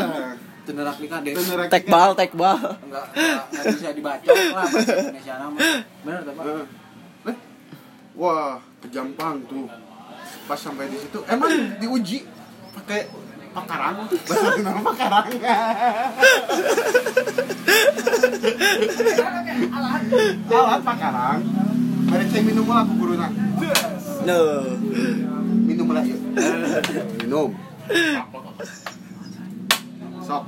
Itu nerak nikah deh. Tekbal tekbal. Enggak, enggak, enggak bisa dibacok lah bahasa Indonesia nama. Benar tuh, Pak? Wah, ke Jampang tuh. Pas sampai di situ, emang diuji pakai pakarang, bahasa nama pakarang. Alat pakarang. Mari saya minum lah aku guru nak. No. Minum lah yuk. Minum. Sok.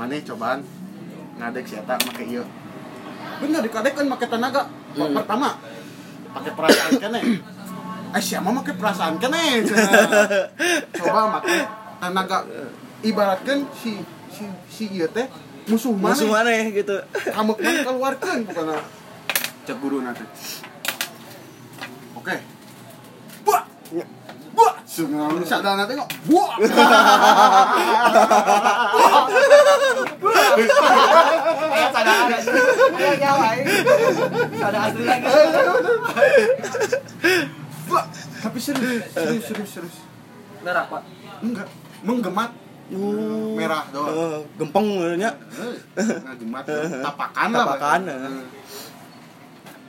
Mana cobaan ngadek siapa make ieu. Bener dikadek kan make tenaga. Hmm. Pertama pakai perasaan kene. Eh siapa make perasaan kene? Coba make tenaga. Ibaratkan si si si ieu teh musuh mana? Musuh mana gitu. Kamu mana keluarkan pokoknya. Cek guru nanti. Oke. Buah. Buah. Kok. Buah. Eh, sadar ada. Eh. Sadar asli lagi. Buah. Tapi serius, serius, serius, serius. Nerak, Pak. Enggak, menggemat. Oh. Merah doang. Eh, Gempeng nya. Eh, Nah, gemat. Tapakan lah. Tapakan, Pak. eh.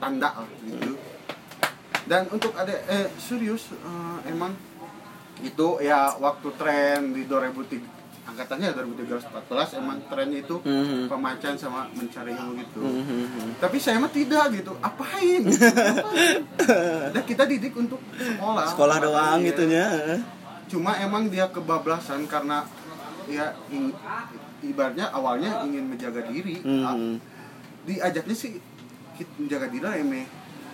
Tanda gitu. Dan untuk ada eh serius eh, emang itu ya waktu tren di 2003 angkatannya 2013-14 emang tren itu Mhm. pemacan sama mencari ilmu gitu. Hmm. Tapi saya mah tidak gitu. Apain? Apain? Dan kita didik untuk sekolah. Sekolah doang gitu Iya. gitunya. Cuma emang dia kebablasan karena ya ibaratnya awalnya ingin menjaga diri. Ah, Hmm. Diajaknya sih kita menjaga diri lah eme.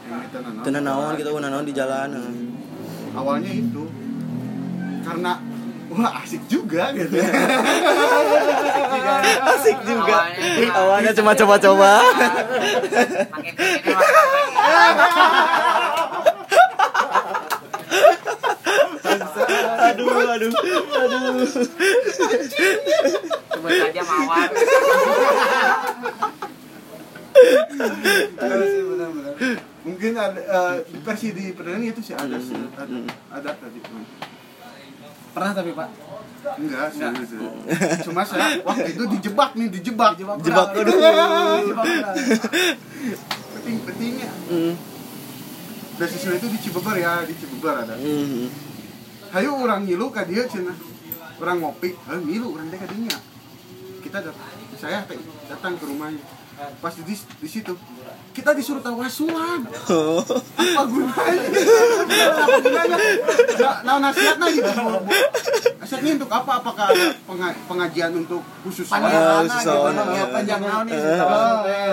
Eme tenan. Tenan naon gitu, naon di jalan. eh. Awalnya itu karena wah asik juga gitu. Asik juga. Awalnya- Awalnya cuma coba-coba. Aduh, aduh, aduh. sebut saja mawar. Mungkin ada eh, di versi di perdana itu sih ada sih ada, ada tadi. Pernah tapi, Pak. Enggak, serius. Cuma saya waktu itu dijebak nih, dijebak. Jebak aduh. Peting-petingnya. Hmm. Dan sesudah itu di Cibeber ya, di Cibeber ada. Hmm. Hayu orang ngilu ka dia cenah. Orang ngopi, hayu ngilu orang teh ka dinya. Kita datang, saya datang ke rumahnya. Pas di, di situ, kita disuruh tawasulan. Oh. Apa gunanya? apa gunanya? Nah, nah nasihatnya gitu. Nasihatnya untuk apa? Apakah ada penga- pengajian untuk khusus Ah, orang? khusus Gitu. orang, Ya, ya. panjang naon nih, Eh.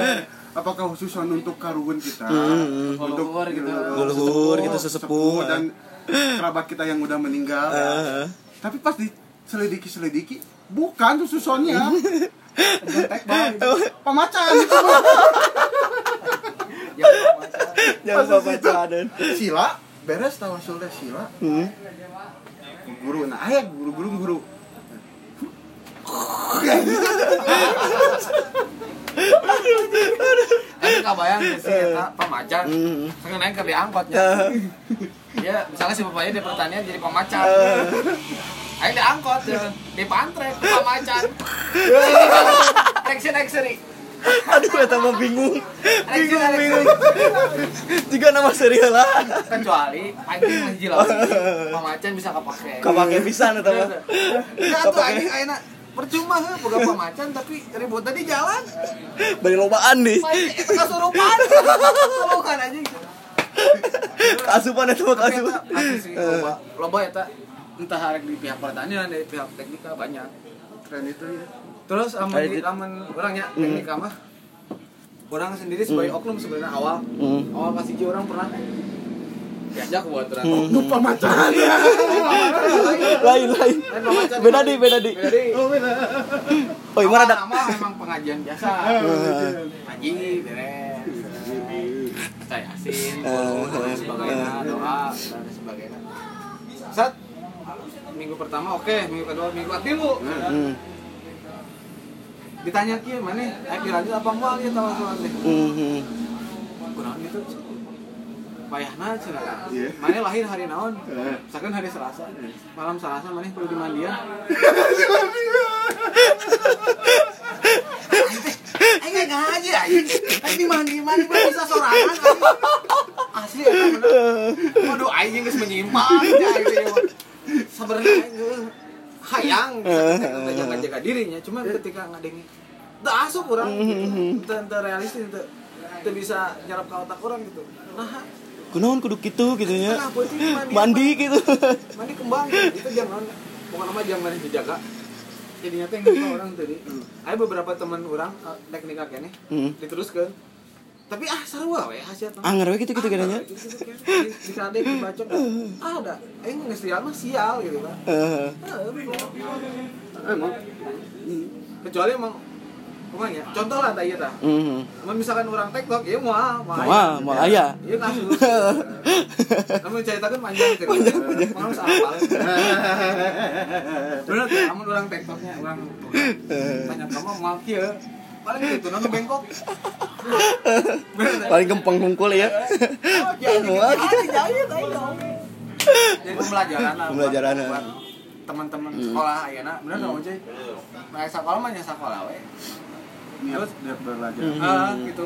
eh. Apakah khususan untuk karungan kita? Hmm. Untuk Leluhur gitu. Leluhur gitu, sesepuh. dan kerabat kita yang udah meninggal. Eh. Tapi pas diselidiki-selidiki, bukan Pemacan itu. Jangan lupa baca dan. Sila, beres tawasulnya sila. Hmm. Guru, nah ayah guru-guru guru. Tapi kabayang sih eta pemacan. Hmm. Pengen naik ke diangkotnya. Ya, misalnya si bapaknya di pertanian jadi pemacan. Aing diangkot ya, di pantrek, ke Pamacan. Action action aduh eta mah bingung Action bingung action. jika nama serial lah Kecuali anjing hiji lawan Pamacan bisa kepake. kapake pisan eta mah Enggak tuh anjing ayeuna percuma heuh boga Pamacan tapi ribut tadi jalan. bari lobaan nih Main itu kasurupan. Anjing. kasupan mah Tapi kasupan sih loba. Loba eta entah di pihak pertanian dari pihak teknika banyak. Keren itu ya. Terus Ada di amun orangnya teknika mah orang sendiri sebagai oknum sebenarnya awal. Hmm. awal pasti orang pernah diajak buat terang. Oknum pemacan lain lain. Beda di beda di beda di oh ini mana ada nama memang pengajian biasa. Ngaji beres. Saya asin dan sebagainya doa dan sebagainya. Saat minggu pertama oke minggu kedua minggu ketiga hmm. ditanya kia mana eh dilanjut apa mau ya tahu soal teh Hmm. kurang gitu payahna cenah Iya. mana lahir hari naon Eh. misalkan hari selasa malam selasa mana perlu dimandian Aing nggak aing. Aing di mandi bisa sorangan. aing. Asli. Waduh aing geus menyimpang gitu. Sebenarnya aing geus hayang bisa jaga-jaga dirinya. Cuma ketika ngadengi teu asup urang gitu. Teu teu realistis teu teu bisa nyerap ka otak orang gitu. Nah, kunaon kudu gitu nya Kenapa sih mandi? mandi gitu. Mandi kembang itu jangan pokoknya nama jangan mana dijaga. Jadinya teh gitu orang tadi ada beberapa teman orang eh, teknik kene Hmm. diteruskan tapi ah seru we hasil anger we gitu gitu kadanya di kade dibacok ah ada eh nggak sial mah sial gitu kan Eh, Ah, emang kecuali emang pokoknya contoh lah tadi ta hmm. Mun misalkan orang TikTok, ya mau mau Wah, mau aya. Iya kasus. Namun ceritakan panjang cerita. Panjang panjang. Mau apal. Bener namun orang TikToknya orang tanya kamu mau kieu. Paling gitu nang bengkok. Paling gampang hungkul ya. Jadi pembelajaran lah. Pembelajaran, buat- teman-teman sekolah ayeuna bener dong cuy. Nah, sekolah mah sekolah we. Niat belajar. Gitu.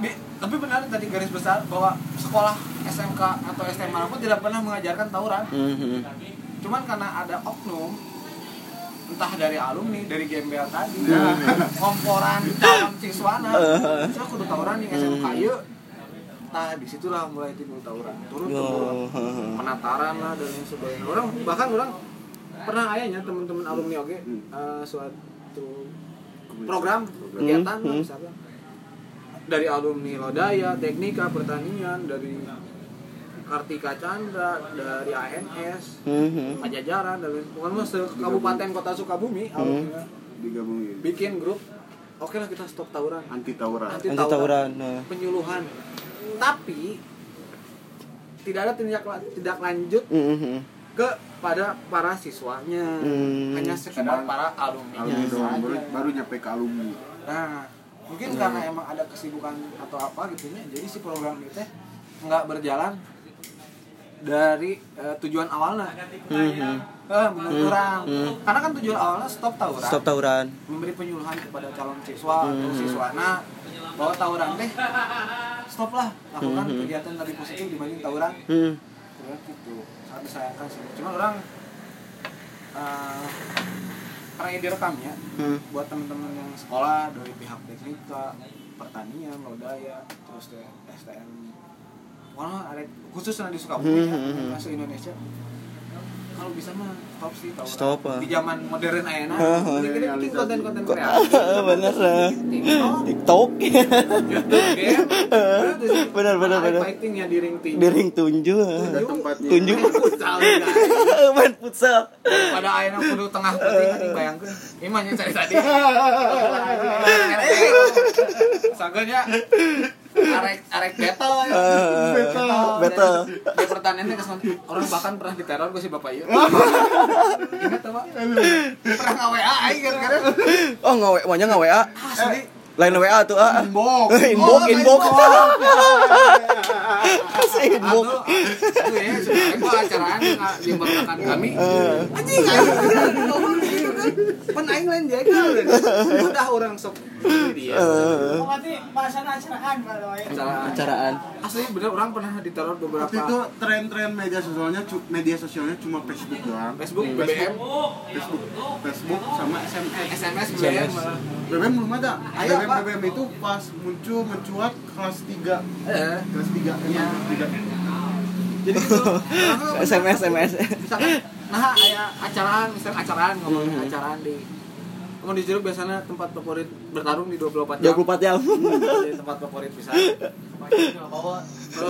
Di- tapi benar tadi garis besar bahwa sekolah SMK atau SMA pun tidak pernah mengajarkan tawuran. Hmm. Cuman karena ada oknum entah dari alumni, dari gembel tadi, komporan calon siswana, saya kudu tawuran di SMK yuk. Nah, di situlah mulai timbul tawuran. Turun turun penataran lah dan lain sebagainya. Orang bahkan orang pernah ayahnya teman-teman alumni oke eh, suatu program kegiatan lah Hmm. misalkan. Dari alumni Lodaya, Teknika, Pertanian, dari Kartika Chandra, dari ANS, Hmm. Pajajaran, dari pokoknya kabupaten kota Sukabumi alumni Digabungin. bikin grup. Oke lah kita stop tawuran, Anti tawuran. anti Anti tawuran, tawuran. Nah. penyuluhan. Tapi tidak ada tindak tidak lanjut Hmm. kepada para siswanya Hmm. hanya sekedar para alumni Alumni doang baru, baru nyampe ke alumni. nah mungkin karena emang ada kesibukan atau apa gitu ya jadi si program itu teh nggak berjalan dari eh, tujuan awalnya. Hmm. eh, menurut orang. Karena kan tujuan awalnya stop tawuran. Stop tawuran. memberi penyuluhan kepada calon siswa atau siswana bahwa tawuran teh stop lah. Lakukan kegiatan lebih positif dibanding tawuran. Hmm. ya gitu. Sangat disayangkan sih. Cuma orang eh karena ini direkamnya Hmm. buat teman-teman yang sekolah dari pihak teknika pertanian lodaya terus STM Wah, ada khusus di Sukabumi ya, Hmm, hmm, hmm. masuk Indonesia kalau bisa mah stop sih tawuran. Stop, ah. di zaman modern ayana Ah, ini kita bikin konten-konten kreatif Bener lah. TikTok game Bener, bener, bener. fighting ya di ring tinju Di ring tunju. Futsal guys. Main futsal. pada ayeuna kudu tengah putih kan bayangkeun imahnya cari tadi saganya arek arek battle ya. Eh, battle. di pertanian teh kesan orang bahkan pernah diteror gue si bapak ieu ingat tuh pak? Pernah nge WA aing gara-gara Oh, ngawe, maunya ngawe WA. asli lain WA tuh ah. Inbox. inbox Oh, inbox. Anu, inbox. Ya, gua acaraan di kami. Anjing, Pan aing lain jaga. Udah orang sok dia. Eh, Oh, berarti acaraan kalau ya. Acaraan. acaraan Asli bener orang pernah diteror beberapa Waktu itu tren-tren media sosialnya media sosialnya cuma Facebook doang. Facebook, BBM, Facebook, Facebook sama SMS. SMS, BBM. malah. BBM belum ada. Ayo, BBM Pak. BBM itu pas muncul mencuat kelas 3. Eh, Kelas 3 Iya. emang kelas 3. jadi tuh SMS SMS misalkan nah aya acaraan misalkan acaraan ngomongin Hmm. acaraan di Mau di jeruk biasanya tempat favorit bertarung di 24 jam. 24 jam Jadi tempat favorit bisa. Kalau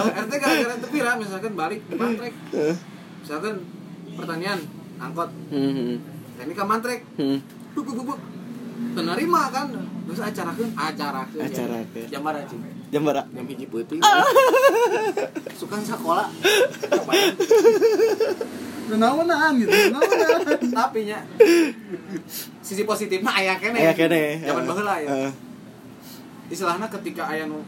RT gara-gara tepi lah misalkan balik di mantrek. Misalkan pertanian angkot Hmm, teknik mantrek. hmm. Buk buk buk, buk. Penerima kan. Terus acarakeun acarakeun. Acarakeun. Jam berapa cing? jam berapa Jam hiji peuting. Suka sekolah. Kenaonan gitu. Tapi nya sisi positifnya aya kene. Aya kene. Zaman baheula ya. Eh, Istilahnya ketika aya nu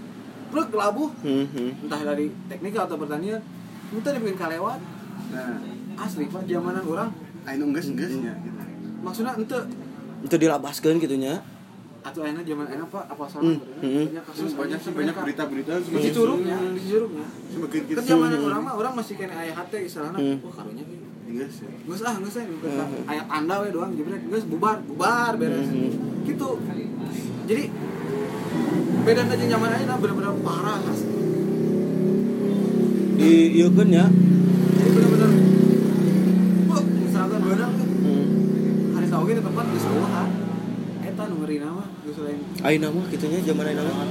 plug labuh hmm, hmm. entah dari teknik atau pertanian itu dibikin kalewat Nah, asli pak zamanan orang anu geus geusnya gitu. maksudnya ente itu dilabaskan gitunya atau enak zaman enak pak apa salah Hmm, hmm. banyak kasus Banyak sih banyak berita-berita di curugnya di curugnya kan kita zamanan orang mah orang masih kena ayah hati istilahnya Hmm. wah karunya Geus ya. Nggak ah, nggak sih, ayat tanda we doang, jebret, nggak bubar, bubar beres, Hmm. gitu. Jadi beda aja nyaman aja, nah bener-bener parah asli. di kan ya Jadi bener-bener, wah misalkan bener kan, hmm. hari tahu gitu tempat di sekolah, eta nu ngeri nama, geus lain. Aina mah gitunya zaman aina mah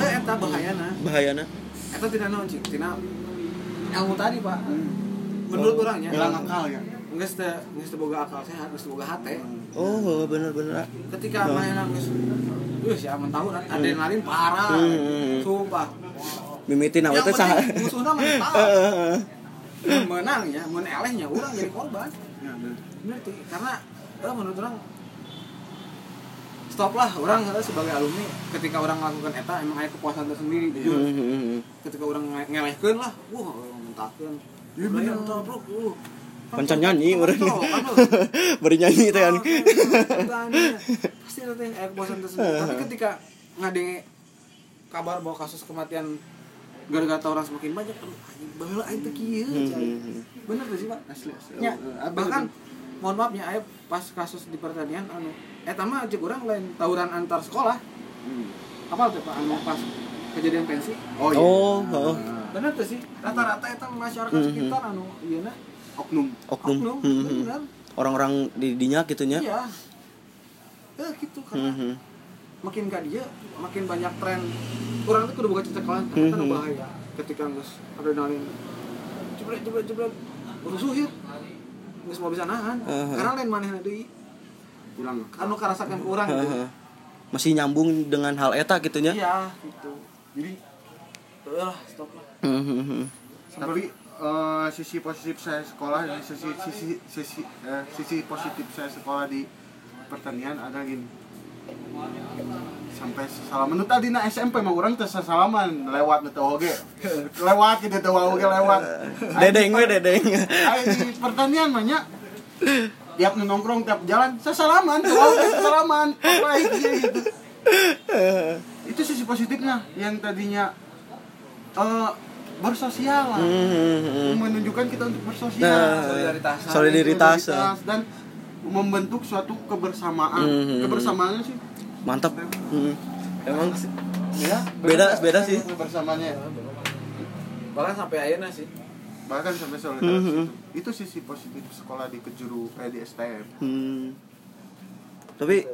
Eh, eta bahayana, bahayana eta tidak naon cik, tina ilmu tadi pak. Menurut orangnya, Hilang akal ya. nggak teh nggak boga akal sehat, nggak boga hati. oh bener-bener ketika Oh. main nangis Wih, si aman tahu kan adrenalin parah. Hmm. Sumpah. mimitin awet teh saha penting musuhnya mental. Heeh. Menangnya, menelehnya orang jadi korban. Ya, bener. Bener tuh. Karena eh, menurut orang stop lah orang sebagai alumni ketika orang melakukan eta emang ada kepuasan tersendiri jujur Hmm, hmm, hmm. ketika orang nge- ngelehkeun lah wah orang mentakkeun Iya, ya, bener. bro. Pancan nyanyi orang beri nyanyi teh kan Oh, pasti yang air kepuasan tersendiri tapi ketika ngadenge kabar bahwa kasus kematian gara-gara orang semakin banyak anjing baheula aing teh kieu Hmm, hmm, hmm. bener tuh sih pak? Asli asli. Ya, Eh, bahkan mohon maaf ya pas kasus di pertanian anu eta mah jeung urang lain tawuran antar sekolah. Hmm. apa tuh pak? Anu pas kejadian pensi? Oh, iya. oh oh bener tuh sih rata-rata eta masyarakat Mhm. sekitar anu iya na oknum. oknum oknum Hmm, hmm. bener orang-orang di dinya gitunya iya eh gitu karena Hmm, hmm. makin gak dia makin banyak tren orang tuh kudu buka cecekelan Hmm, karena kan hmm. bahaya ketika nggak adrenalin jebret jebret jebret rusuh ya nggak semua bisa nahan Uh-huh. karena lain maneh deui Hilang. anu karasakan ke orang gitu Heeh. masih nyambung dengan hal eta gitunya iya gitu Jadi stop lah. Hmm, hmm, hmm. tapi eh, sisi positif saya sekolah dan sisi sisi sisi eh, sisi positif saya sekolah di pertanian ada gini. Sampai salaman itu tadi na SMP mah orang terus salaman lewat itu oge lewat gitu tuh oge lewat. dedeng we dedeng. Di pertanian mah nya tiap nu nongkrong tiap jalan saya salaman tuh oge salaman apa gitu? Itu sisi positifnya. Yang tadinya eh bersosial lah Hmm, hmm, hmm. menunjukkan kita untuk bersosial Nah, solidaritas. solidaritas dan membentuk suatu kebersamaan Hmm. kebersamaannya sih mantap Hmm. emang sih. ya Beda- beda sih. kebersamaannya bahkan sampai akhirnya sih bahkan sampai solidaritas Hmm. itu itu sisi positif sekolah di kejuru eh, di STM Hmm. Tapi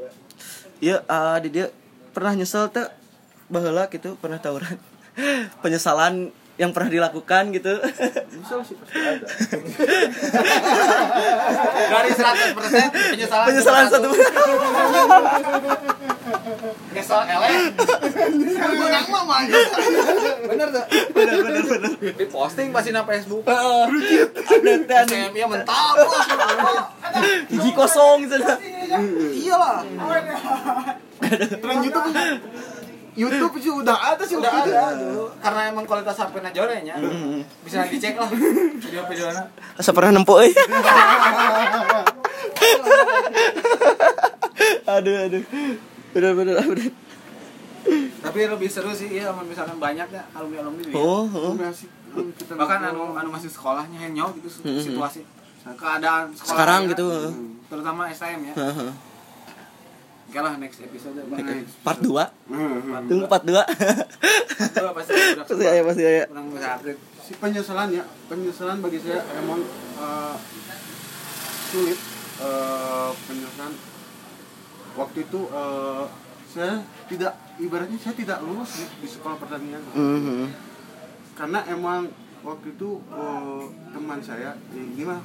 ya ah, di dia pernah nyesel tuh baheula gitu pernah tawuran. Penyesalan yang pernah dilakukan gitu. misal sih pasti ada. Dari 100% penyesalan Penyesalan satu. nyesal eleh menang mah mah bener tuh bener bener bener. di posting pasti na Facebook. Ada SMI bos hiji kosong cenah. iyalah tren YouTube YouTube sih udah ada sih udah ada. dulu karena emang kualitas HP na jore nya bisa dicek lah. Video-video na asa pernah nempo euy aduh aduh. Bener bener bener. Tapi lebih seru sih ya misalkan banyak ya alumni alumni oh oh. Masih, oh, kita bahkan anu anu masih sekolahnya henyo gitu Hmm. situasi. Keadaan sekolah sekarang ya, gitu. Terutama STM ya. Oke lah next episode bang. Part 2 Heeh. tunggu part 2 Itu pasti udah pasti aya pasti kurang si penyesalan ya. Penyesalan bagi saya emang eh, sulit. Eh, penyesalan. Waktu itu eh, saya tidak ibaratnya saya tidak lulus nih di sekolah pertanian. Mhm. karena emang waktu itu eh, teman saya ini mah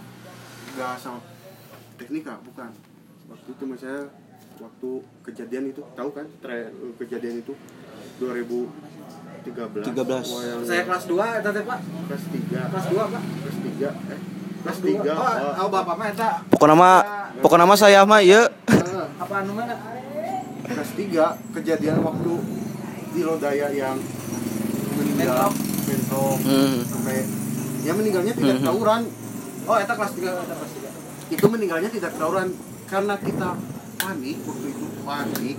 gak sama teknika bukan. Waktu itu teman saya waktu kejadian itu tahu kan tre- kejadian itu 2013 13. Wah, yang saya kelas 2 eta teh Pak. Kelas 3 kelas 2 Pak. Kelas 3 eh. Kelas dua. 3 oh, oh. bapak mah eta pokoknya mah pokoknya mah saya mah ieu apa anu mana kelas 3 kejadian waktu di Lodaya yang meninggal bentrok. Hmm. sampai ya meninggalnya tidak Mhm. tawuran. Oh eta kelas 3 eta kelas 3 itu meninggalnya tidak tawuran karena kita panik waktu itu panik.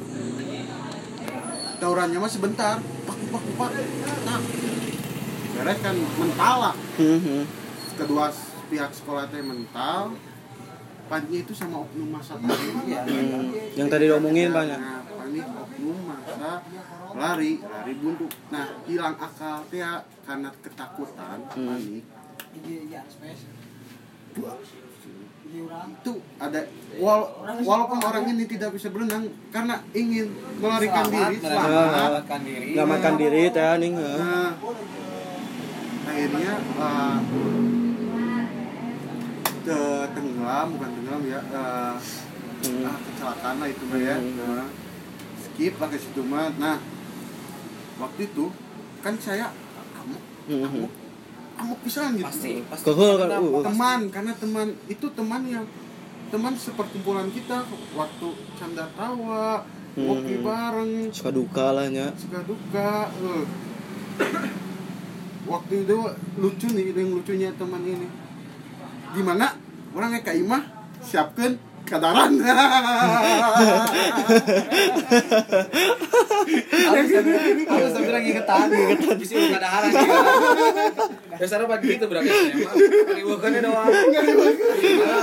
Tawurannya mah sebentar pak pak pak. Nah beres kan mental lah. Mhm. kedua pihak sekolah teh mental. Paniknya itu sama oknum masa tadi iya Hmm. yang tadi diomongin banyak. Nah, panik oknum masa lari lari buntu. Nah hilang akal teh ya, karena ketakutan Hmm. panik. Iya, iya, space. Iya, orang. Itu ada wal- walaupun orang ini tidak bisa berenang karena ingin melarikan diri selamat selamatkan diri ngamankan diri teh nah, akhirnya uh, ke tenggelam bukan tenggelam ya uh, Hmm. ah, kecelakaan lah itu mah ya Hmm. Nah, skip lah ke situ mah nah waktu itu kan saya kamu Mhm. Kamu pisan gitu? Pasti pasti. Kehul kan, uh, uh. teman karena teman itu teman yang teman seperkumpulan kita. Waktu canda tawa Hmm. ngopi bareng. Suka duka lah nya. Suka duka eh. waktu itu lucu nih yang lucunya teman ini. Gimana orangnya kak Imah siapkan kadaran Aku sampai lagi ketan, ketan bisa udah ada haran. Dasarnya pagi itu berarti emang. Kali bukannya doang.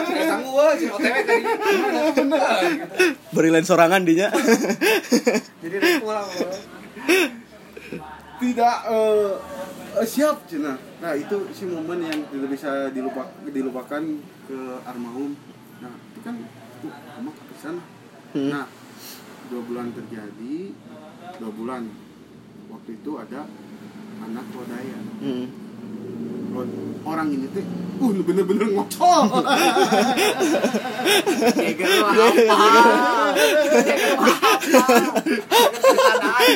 Kayak sanggup wah, si OTW tadi. beri lain sorangan dinya Jadi pulang. tidak eh, eh, siap cina nah itu si momen yang tidak bisa dilupa, dilupakan ke almarhum nah itu kan Hmm. nah dua bulan terjadi dua bulan waktu itu ada anak lodaya Hmm. Orang ini tuh uh bener-bener ngocol lu apa? Jager lu apa?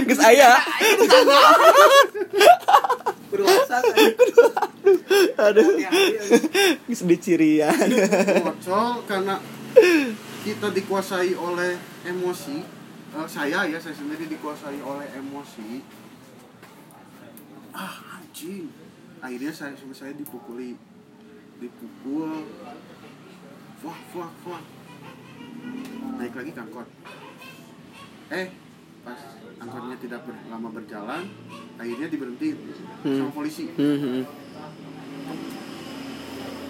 geus aya Berwasa. aduh geus dicirian ngocol karena kita dikuasai oleh emosi Eh, saya ya saya sendiri dikuasai oleh emosi. Ah anjing. Akhirnya saya sampai saya dipukuli dipukul. Wah wah wah naik lagi ke angkot. Eh pas angkotnya tidak ber- lama berjalan akhirnya diberhenti sama polisi. Mhm.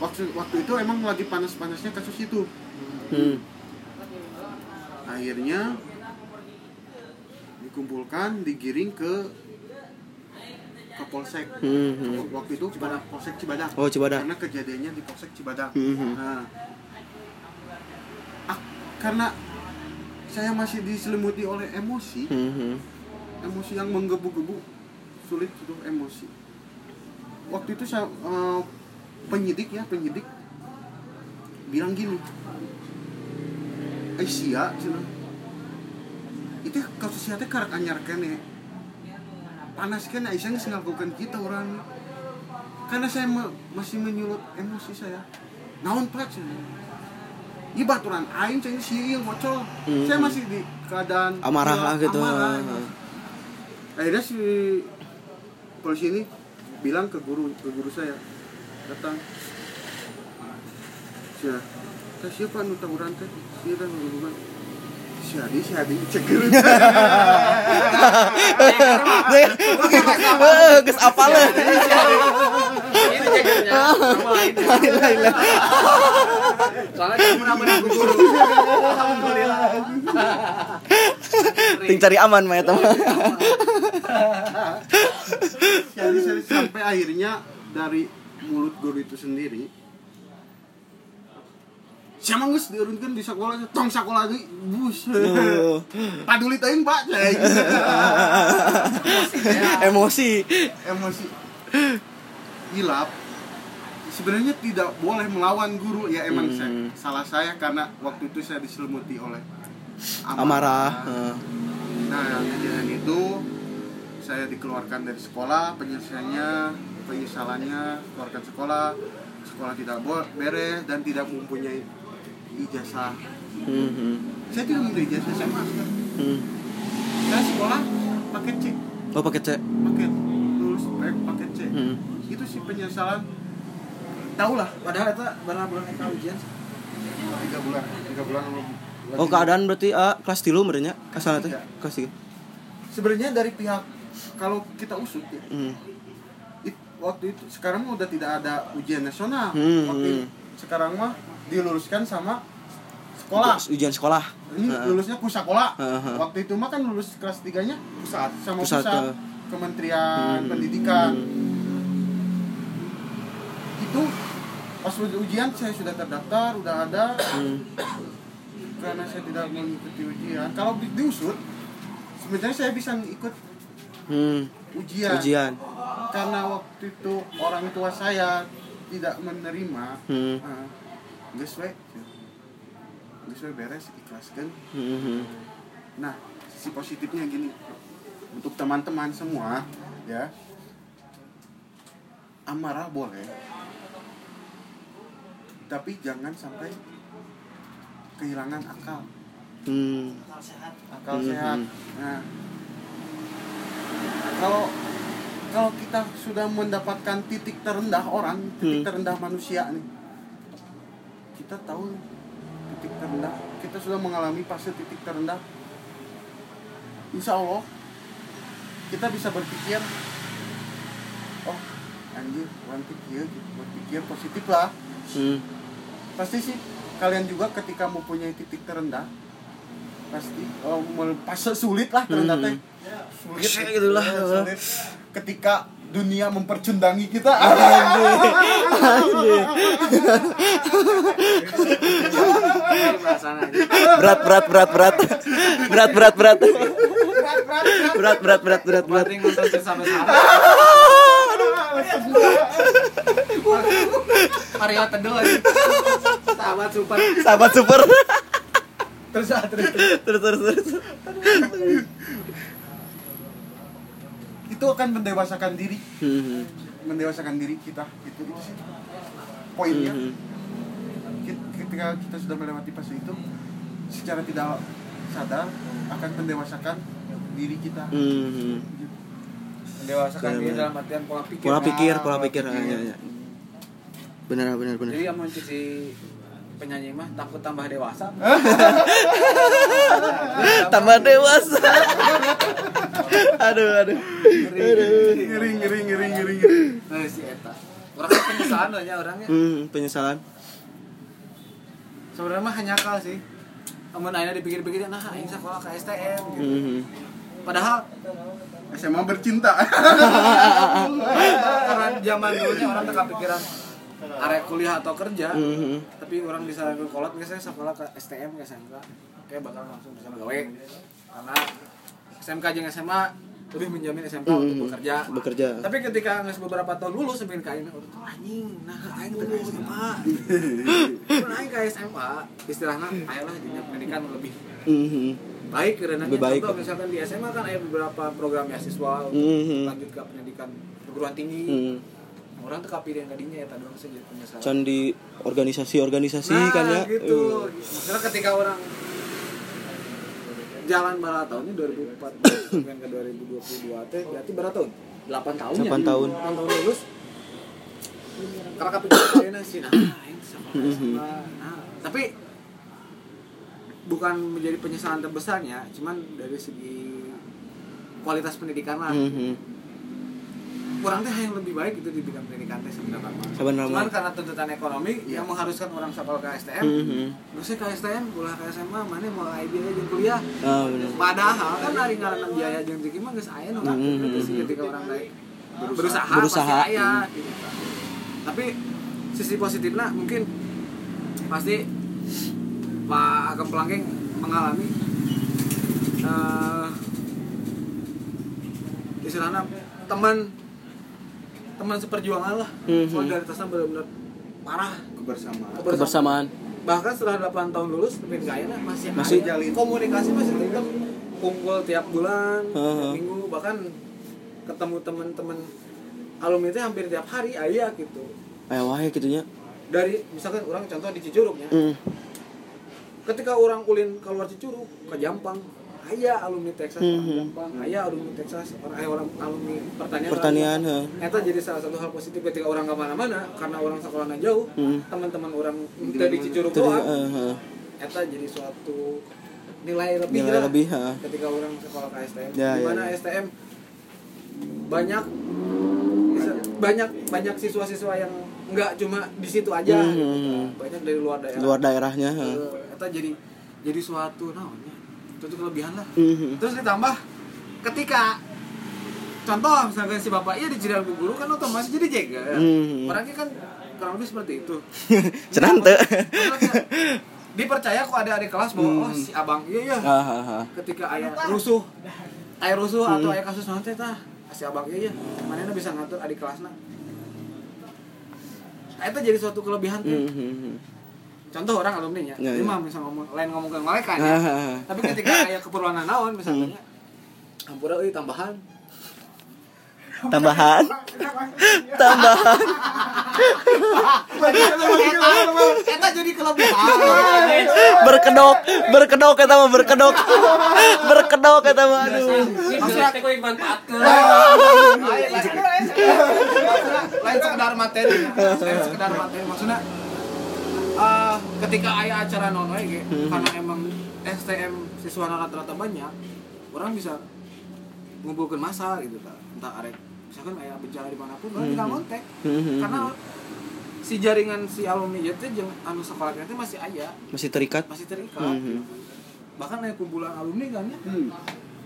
waktu waktu itu emang lagi panas-panasnya kasus itu. Hmm. Akhirnya dikumpulkan digiring ke Kapolsek Mhm. waktu itu Cibadak Polsek Cibadak Oh, Cibadak. karena kejadiannya di Polsek Cibadak Mhm. nah ah, karena saya masih diselimuti oleh emosi Mhm. emosi yang menggebu-gebu sulit itu emosi waktu itu saya eh, penyidik ya penyidik bilang gini eh sia cenah. itu kasusnya teh karek anyar kene panas kene Aisyah geus ngagukeun kita orang karena saya ma- masih menyulut emosi saya naon pak cenah Iya baturan aing ceng sih ngocol. Hmm. Saya masih di keadaan Amarah lah gitu. amarah. akhirnya si polisi ini bilang ke guru ke guru saya datang Sia, teh siapa nu tawuran teh? Si Adi, si Adi cek gitu. Lah. Itu cekernya. Nama lain. Soalnya kamu pernah menang guru. Alhamdulillah. Ting cari aman mah eta mah. Jadi sampai akhirnya dari mulut guru itu sendiri Siapa ngus diurunkan di sekolah tong sekolah lagi bus Oh, paduli teuing pak cai Emosi. emosi hilap sebenarnya tidak boleh melawan guru ya emang Hmm. saya, salah saya karena waktu itu saya diselimuti oleh Amarah. Heeh. Nah, kejadian itu saya dikeluarkan dari sekolah, penyelesaiannya, penyesalannya, keluarkan sekolah, sekolah tidak bo- beres dan tidak mempunyai ijazah. Mhm. Saya tidak mempunyai ijazah SMA. Hmm. Saya sekolah paket C, Oh pakai C. paket lulus paket paket C. Hmm. Itu sih penyesalan. Tahu lah, Padahal itu berapa bulan kita ujian? tiga bulan, tiga bulan belum. Oh keadaan berarti ah, kelas tilu merenya asal teh tiga. kelas tiga. Sebenarnya dari pihak kalau kita usut ya, Hmm. it- waktu itu sekarang mah udah tidak ada ujian nasional Hmm, waktu hmm. itu. sekarang mah diluluskan sama sekolah Ujian sekolah. ini lulusnya sekolah waktu itu mah kan lulus kelas tiganya pusat sama Pusat, pusat, eh. kementerian Hmm. pendidikan Hmm. itu pas ujian saya sudah terdaftar udah ada Hmm. karena saya tidak mengikuti ujian kalau di- diusut sebenarnya saya bisa ikut Hmm. ujian Ujian. karena waktu itu orang tua saya tidak menerima Hmm. uh, geus we geus we beres ikhlaskan. Mhm. nah sisi positifnya gini. Untuk teman-teman semua ya. Amarah boleh. Tapi jangan sampai kehilangan akal. Hmm. akal sehat. Nah. Kalau kalau kita sudah mendapatkan titik terendah orang titik Hmm. terendah manusia nih kita tahu titik terendah kita sudah mengalami fase titik terendah insya Allah kita bisa berpikir oh anjir orang pikir berpikir positif lah Hmm. pasti sih kalian juga ketika mempunyai titik terendah pasti oh, fase sulit lah terendah Hmm. sulit gitu lah. Ketika dunia mempercundangi kita Perasaan aja. Berat berat berat berat. Berat berat berat. Berat berat berat berat berat. Mending nonton sampai sana. Mario teduh aja. Sahabat super. Sahabat super. Terus ah, terus. Terus terus terus. Itu akan mendewasakan diri Hmm. mendewasakan diri kita itu itu sih poinnya. Kit- ketika kita sudah melewati fase itu secara tidak sadar akan mendewasakan diri kita Mhm. Mendewasakan diri dalam artian pola pikir. Pola pikir, pola pola pikir. Ah, pikir. ya, ya. Benar benar benar. Jadi yang si penyanyi mah takut tambah dewasa. Tambah dewasa. aduh aduh. ngeri ngeri ngeri ngeri ngeri Nah, si eta. Orang kan penyesalan lah ya orangnya. Hmm, penyesalan. Sebenarnya mah hanya akal sih. Amun aina dipikir-pikir nah aing sekolah ke STM gitu. Mhm. Padahal SMA bercinta karena zaman dulunya orang tak kepikiran area kuliah atau kerja Mhm. tapi orang bisa ke kolot biasanya sekolah ke STM ke SMK kayak bakal langsung bisa gawe karena SMK jeung SMA lebih menjamin SMK untuk Mhm. bekerja Bekerja. tapi ketika nges beberapa tahun lulus sampai orang tuh, anjing nah aing teh ke SMA Mun aing ke SMA istilahnya ayolah jenjang pendidikan lebih Mhm. baik karena Lebih baik. contoh misalkan di SMA kan ada beberapa program beasiswa untuk Mhm. lanjut ke pendidikan perguruan tinggi Mhm. Orang tuh kapir yang tadinya ya tadi saja penyesalan Can di organisasi-organisasi nah, kan ya. gitu maksudnya ketika orang jalan berapa tahun ini 2014 sampai ke 2022 teh berarti berapa tahun 8 tahun ya 8 tahun. 8 tahun lulus karena kepikiran sih nah. SMA. nah tapi bukan menjadi penyesalan terbesarnya cuman dari segi kualitas pendidikan lah Mhm. Kurang teh yang lebih baik itu di bidang pendidikan teh sebenarnya cuman karena tuntutan ekonomi yang mengharuskan orang sekolah ke STM Mhm. Terusnya ke STM, kuliah ke SMA, mana mau biaya jeung kuliah. Ah, bener. Padahal kan dari ngaranna biaya jeung rezeki mah geus aya nu ketika orang lain berusaha, Berusaha. pasti aya gitu. Tapi sisi positifnya mungkin pasti Pak Agam Pelangking mengalami eh istilahnya teman teman seperjuangan lah Mhm. solidaritasnya benar-benar parah kebersamaan Kebersamaan. bahkan setelah 8 tahun lulus tapi nggak enak masih Masih ada jalin. komunikasi masih tetap kumpul tiap bulan Heeh. tiap minggu bahkan ketemu teman-teman alumni itu hampir tiap hari ayah gitu Aya wae kitunya. dari misalkan orang contoh di Cicurug ya Mm. ketika orang ulin keluar Cicurug ke Jampang ayah alumni Texas orang Mhm. Jampang ayah alumni Texas orang ayah orang alumni pertanian Pertanian, heeh. Eta jadi salah satu hal positif ketika orang ke mana-mana karena orang sekolahnya jauh Hmm. teman-teman orang dari Cicurug doang eh, heeh. eta jadi suatu nilai lebih Nilai lah lebih, ha. ketika orang sekolah ke STM Ya, di ya, mana ya. STM banyak banyak banyak siswa-siswa yang nggak cuma di situ aja Hmm, gitu. hmm, hmm. banyak dari luar daerah Luar daerahnya, heeh. Eh, eta jadi jadi suatu naonnya suatu kelebihan lah Mhm. terus ditambah ketika contoh misalkan si bapak iya di Cirebon Bu guru kan otomatis jadi jaga Hmm. orangnya kan kurang lebih seperti itu. Maksudnya, dipercaya kok ada adik kelas bahwa oh si abang iya ya Ah, ah, ah. ketika ayah rusuh ayah rusuh atau Hmm. ayah kasus nanti tah si abang iya ya mana bisa ngatur adik kelasnya nah, itu jadi suatu kelebihan tuh Mhm. Contoh orang alumni ya, Ya, dia ya. mah bisa ngomong lain ngomong ke mereka Ah, ya. ah, ah. tapi ketika ayah keperluan naon misalnya ampura euy tambahan Tambahan. Tambahan. Eta jadi kelebihan. Berkedok, berkedok eta mah berkedok. Berkedok eta mah aduh. Maksudnya manfaatkeun. Lain lain sekedar materi. Lain sekedar materi maksudnya eh, ketika ayah acara non we ge, karena emang STM siswa rata-rata banyak, orang bisa ngumpulkan masa gitu kan. Entah arek misalkan ayah bencana di mana pun, orang tinggal kontak. Mhm. Karena si jaringan si alumni itu jeung anu sekolah teh masih aya, Masih terikat. masih terikat. Mhm. Bahkan aya kumpulan alumni kan ya. Hmm.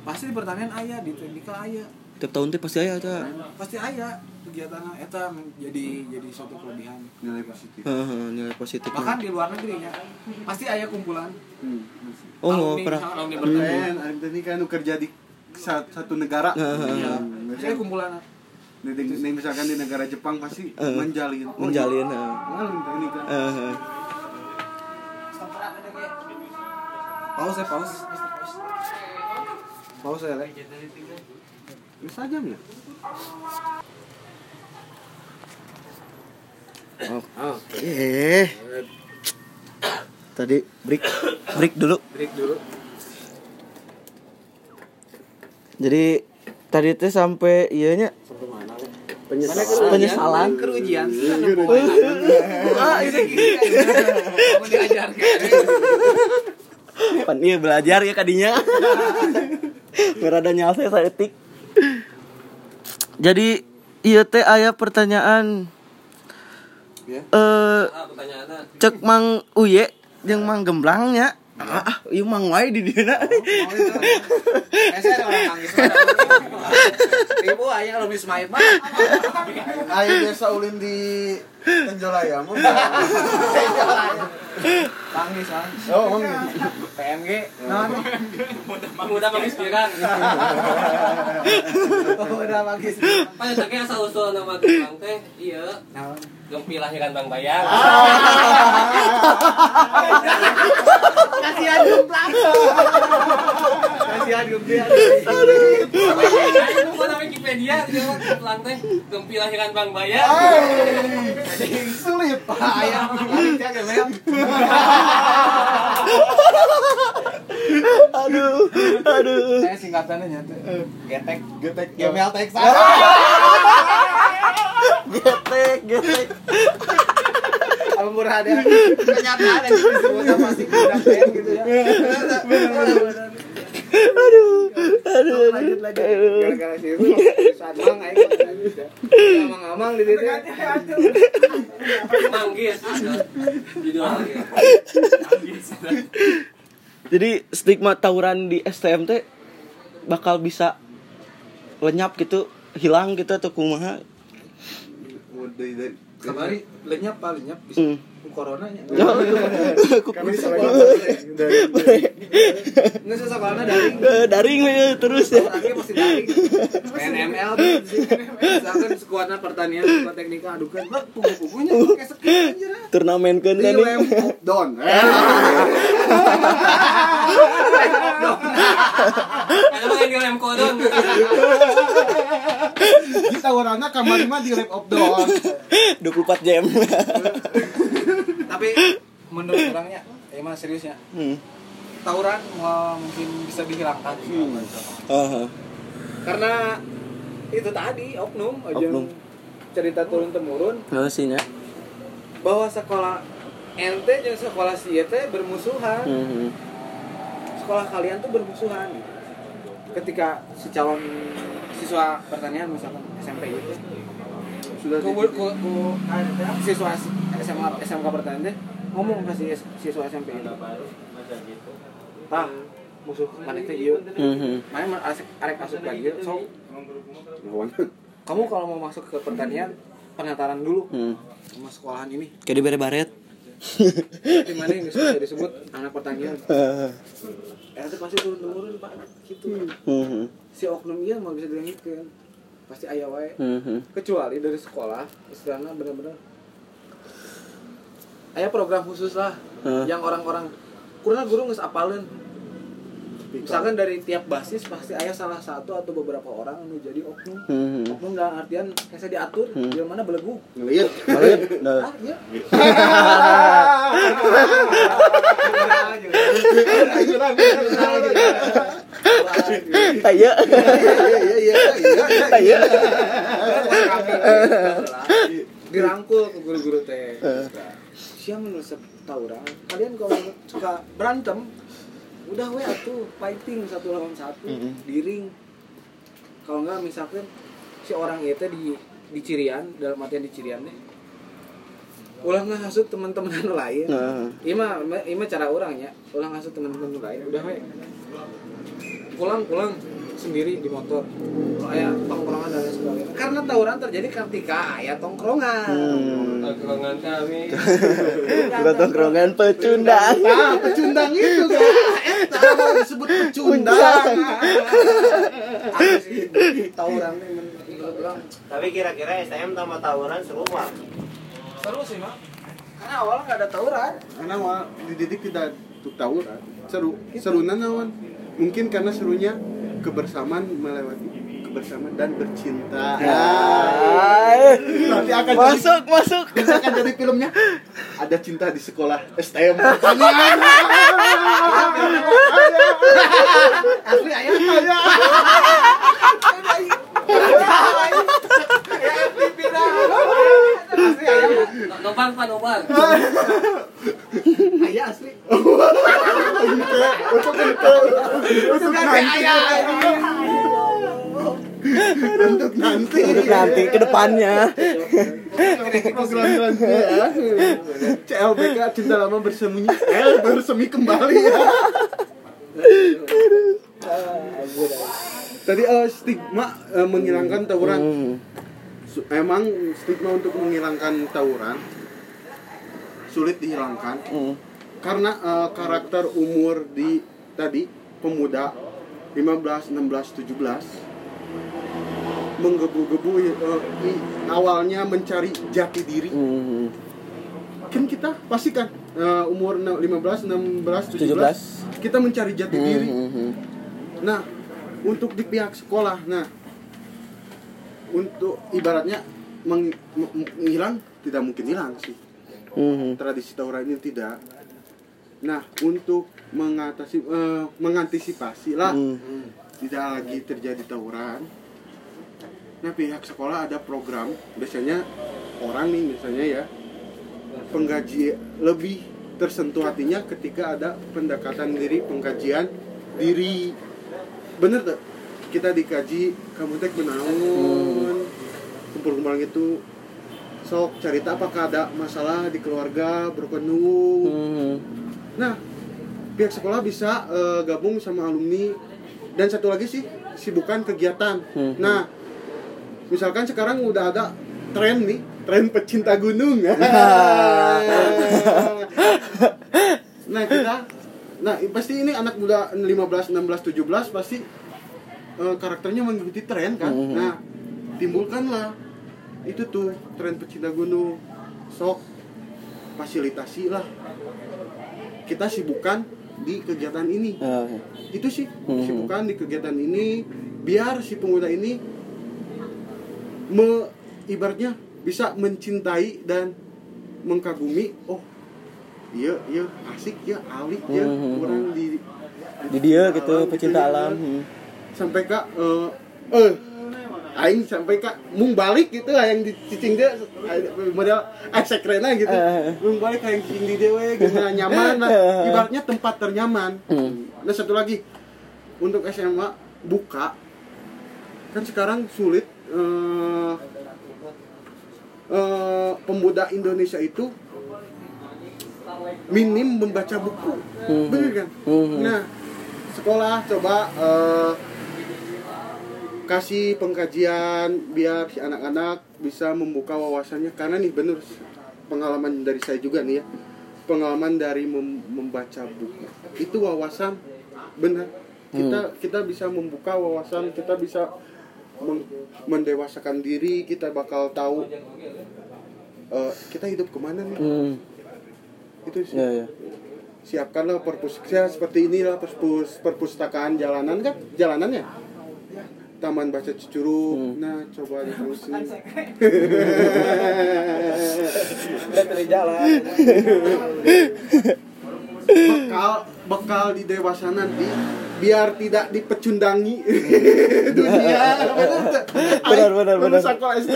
Pasti di pertanian aya, di teknika aya. Tiap tahun teh pasti aya eta. Pasti aya kegiatan eta jadi jadi suatu kelebihan. nilai positif Heeh, nilai positifnya. Bahkan di luar negeri ya, pasti aya kumpulan. hmm. Oh, alumni, pernah. alumni Hmm. pertanian. kan ini kan kerja di sa- satu negara Heeh. Iya, Hmm. pasti aya kumpulan. Di- misalkan di negara Jepang pasti Eh, menjalin Oh, menjalin, iya. eh. Ini kan Heeh. Pause ya, pause. Pause ya, Ini saja ya Oke. Tadi break break dulu. Break dulu. Jadi tadi teh sampai ianya Penyesalan. Penyesalan. Kerugian. Ah, ini diajarkan. pan iya belajar ya kadinya. Berada nyalse saeutik. Jadi iya teh aya pertanyaan Ya. eh Ah, pertanyaanna. cek Mang Uye jeung Mang Gemblangnya. Ah, ah, ieu Mang wae di dieu Saya ada orang nangis. Ibu aja kalau Miss Maid mah. Ayo biasa ulin di Tenjolaya mau Tangis kan. Oh, emang gitu. PMG. Nah, Pemuda menginspiran. udah bagus. Pada teh asal usul nama tukang teh iya gempi lahiran Bang Bayang. Kasihan gemplang. Kasihan gemplang. Itu mau nama Wikipedia gempi lahiran Bang Bayang. Sulit Ayam, ya, Gemel. aduh aduh Saya singkatannya nyata. Getek. Getek. Gemel teks. getek getek Ampun ada kenyataan yang pasti kurang keren gitu ya. Lanjut lanjut. Gara-gara si itu saat mang aing amang-amang di ditu. Manggis. Judul lagi. jadi stigma tawuran di STM teh bakal bisa lenyap gitu hilang gitu atau kumaha Kamari lenyap pak lenyap. Bisa Hmm. coronanya. Kami Nggak sekolahnya dari Eh, daring we, terus ya. PNML. Misalkan skuadnya pertanian, skuad teknika adukan, kayak sekian aja turnamen kan tadi down. Ada lem kodon. Kita orangnya kamar mah di up down. 24 jam Tapi menurut orangnya, emang seriusnya, hmm. tawuran wah, mungkin bisa dihilangkan. Aha. Karena itu tadi oknum aja Oknum. cerita turun temurun Nggak sih ya bahwa sekolah ente dan sekolah si teh bermusuhan. Hmm. sekolah kalian tuh bermusuhan ketika si calon siswa pertanian misalkan SMP gitu. Sudah ku, ku, ku, siswa SMA SMK pertanian teh ngomong ke si siswa SMP itu. Tah musuh mana teh ieu Hmm. mana arek arek asup lagi so kamu kalau mau masuk ke pertanian pendaftaran dulu. Hmm. sama sekolahan ini. Kayak di baret di mana yang disebut, disebut anak pertanian? Ya itu pasti turun temurun pak. Gitu. Hmm. Si oknum iya mau bisa dilengitkan pasti ayah wae Hmm. kecuali dari sekolah istilahnya benar-benar ayah program khusus lah Hah. yang orang-orang kurang guru nggak apalin misalkan dari tiap basis pasti ayah salah satu atau beberapa orang anu jadi oknum Hmm. oknum dalam artian kayak saya diatur Hmm. di mana belegu ngeliat. Balik. Nah. ah iya Aya. Iya iya iya iya. Aya. dirangkul ke guru-guru teh siang menusuk tawuran kalian kalau suka berantem udah we atuh fighting satu lawan satu Mhm. di ring kalau enggak misalkan si orang itu di di cirian dalam artian di cirian deh. Ulah nggak hasut teman-teman anu lain. Nah. ima ima cara orangnya ulah ngasut teman-teman lain. Udah we. Pulang pulang sendiri di motor ayah tongkrongan dan lain sebagainya karena tawuran terjadi ketika ayah tongkrongan Hmm. Tongkrongan kami. Bukan tongkrongan pecundang. Ah, pecundang itu kan. Disebut pecundang. Apa sih tawuran ini menurut orang Tapi kira-kira STM tambah tawuran seru mah. seru sih mak karena awalnya nggak ada tawuran Karena awal dididik tidak tawuran. Seru. Serunya naon? Mungkin karena serunya kebersamaan melewati kebersamaan dan bercinta. Ay. Nanti akan jadi Masuk, masuk. Nanti akan jadi filmnya ada cinta di sekolah STM asli ayah Ayah. Asli ayah Nopang pak nopang. ayah asli Untuk nanti. Untuk nanti. Untuk nanti ke depannya. CLBK cinta lama bersembunyi. L bersemi kembali ya. Tadi eh, stigma eh, menghilangkan tawuran. Hmm. Emang stigma untuk menghilangkan tawuran sulit dihilangkan Hmm. karena eh, karakter umur di tadi pemuda 15, 16, 17 menggebu-gebu i- awalnya mencari jati diri Hmm. kan kita pasti kan eh, umur na- 15, 16, 17, 17. kita mencari jati diri Hmm, hmm, Nah, untuk di pihak sekolah, nah untuk ibaratnya meng- meng- menghilang tidak mungkin hilang sih. hmm. Tradisi tawuran ini tidak. Nah, untuk mengatasi eh, mengantisipasi lah Hmm. tidak lagi terjadi tawuran. Nah, pihak sekolah ada program biasanya orang nih misalnya ya penggaji lebih tersentuh hatinya ketika ada pendekatan diri pengkajian diri bener tuh kita dikaji kamu teh menaun kumpul-kumpul gitu sok cerita apakah ada masalah di keluarga berkenung Hmm. Nah, pihak sekolah bisa eh, gabung sama alumni dan satu lagi sih sibukan kegiatan. Hmm. Nah, misalkan sekarang udah ada tren nih, tren pecinta gunung. nah, kita nah pasti ini anak muda 15, 16, 17 pasti eh, karakternya mengikuti tren kan. Hmm. Nah, timbulkanlah itu tuh tren pecinta gunung. Sok fasilitasi lah kita sibukan di kegiatan ini Ah, itu sih Hmm. sibukan di kegiatan ini biar si pemuda ini me ibaratnya bisa mencintai dan mengkagumi oh iya iya asik ya alik ya Hmm. orang di di dia gitu pecinta ya. alam Hmm. Sampai kak eh eh aing sampai kak mung balik gitu lah yang dicicing dia eh, model esek rena gitu. Eh. mung balik kayak yang cicing di dewe gitu. Nah, nyaman lah. Ibaratnya tempat ternyaman. Hmm. nah satu lagi. Untuk SMA buka. Kan sekarang sulit eh eh, pemuda Indonesia itu minim membaca buku. Hmm. bener kan? Hmm. nah sekolah coba eh, kasih pengkajian biar si anak-anak bisa membuka wawasannya. Karena nih bener pengalaman dari saya juga nih ya. Pengalaman dari mem- membaca buku. Itu wawasan benar kita kita bisa membuka wawasan kita bisa men- mendewasakan diri kita bakal tahu eh, kita hidup ke mana nih? Hmm. itu sih. Ya ya. Siapkanlah perpus ya, seperti inilah perpus perpustakaan jalanan kan? Jalanannya taman baca Cicurug Hmm. nah coba diterusin Udah pilih jalan. bekal bekal di dewasa nanti biar tidak dipecundangi. Dunia. Benar, benar, benar. sekolah SD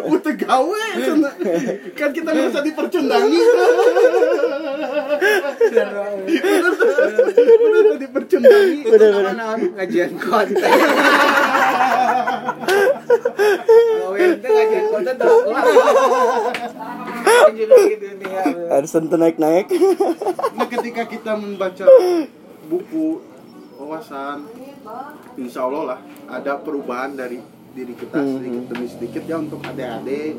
udah gawe kan kita nggak usah dipercundangi. Udah udah dipercundangi. Benar benar. Ngajian konten. Harus tentu naik naik Nah ketika kita membaca buku wawasan. Insya Allah lah ada perubahan dari diri kita Hmm. sedikit demi sedikit ya untuk adik-adik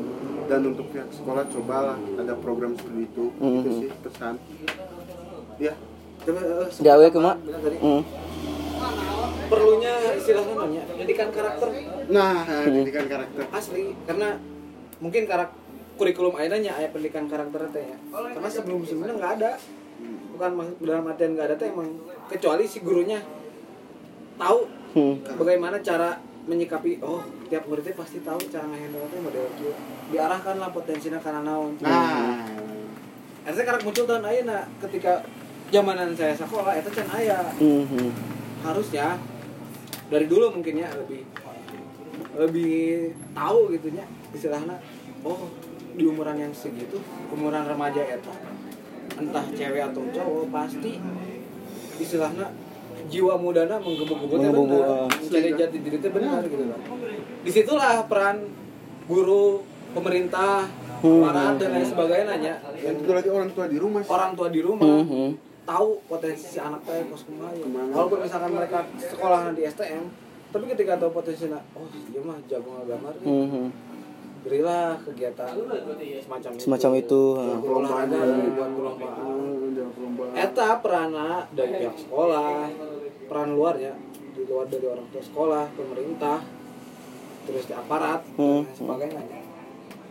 dan untuk pihak sekolah. Cobalah ada program seperti itu. Itu Hmm. sih pesan. Ya Coba eh, gawe ke mak bilang tadi? Hmm. perlunya istilahnya namanya pendidikan karakter. Nah Hmm. pendidikan karakter. Asli karena mungkin karak kurikulum akhirnya ayat pendidikan karakter teh ya. Karena sebelum sebelumnya nggak ada bukan dalam artian nggak ada teh emang kecuali si gurunya tahu Hmm. bagaimana cara menyikapi oh tiap muridnya pasti tahu cara ngehandle teh model kieu diarahkan lah potensinya karena naon. Nah. Artinya karak muncul tahun ayeuna ketika zamanan saya sekolah itu can aya. Hmm. harusnya dari dulu mungkin ya lebih lebih tahu gitu nya istilahnya oh di umuran yang segitu umuran remaja eta entah cewek atau cowok pasti istilahnya jiwa mudana menggebu-gebu teh Menggebu-gebu, benar ah. mencari jati diri teh benar gitu loh di situlah peran guru pemerintah Hmm. para dan lain sebagainya nya yang itu lagi orang tua di rumah sih. orang tua di rumah Hmm. hmm. tahu potensi si anak teh kos Ke mana. walaupun misalkan mereka sekolah di STM tapi ketika tahu potensinya oh dia mah jago ngagamar nih Hmm. Berilah kegiatan semacam itu semacam itu ah. olahraga buat perlombaan eta perana dari pihak sekolah peran luar ya di luar dari orang tua sekolah pemerintah terus di aparat Hmm. dan sebagainya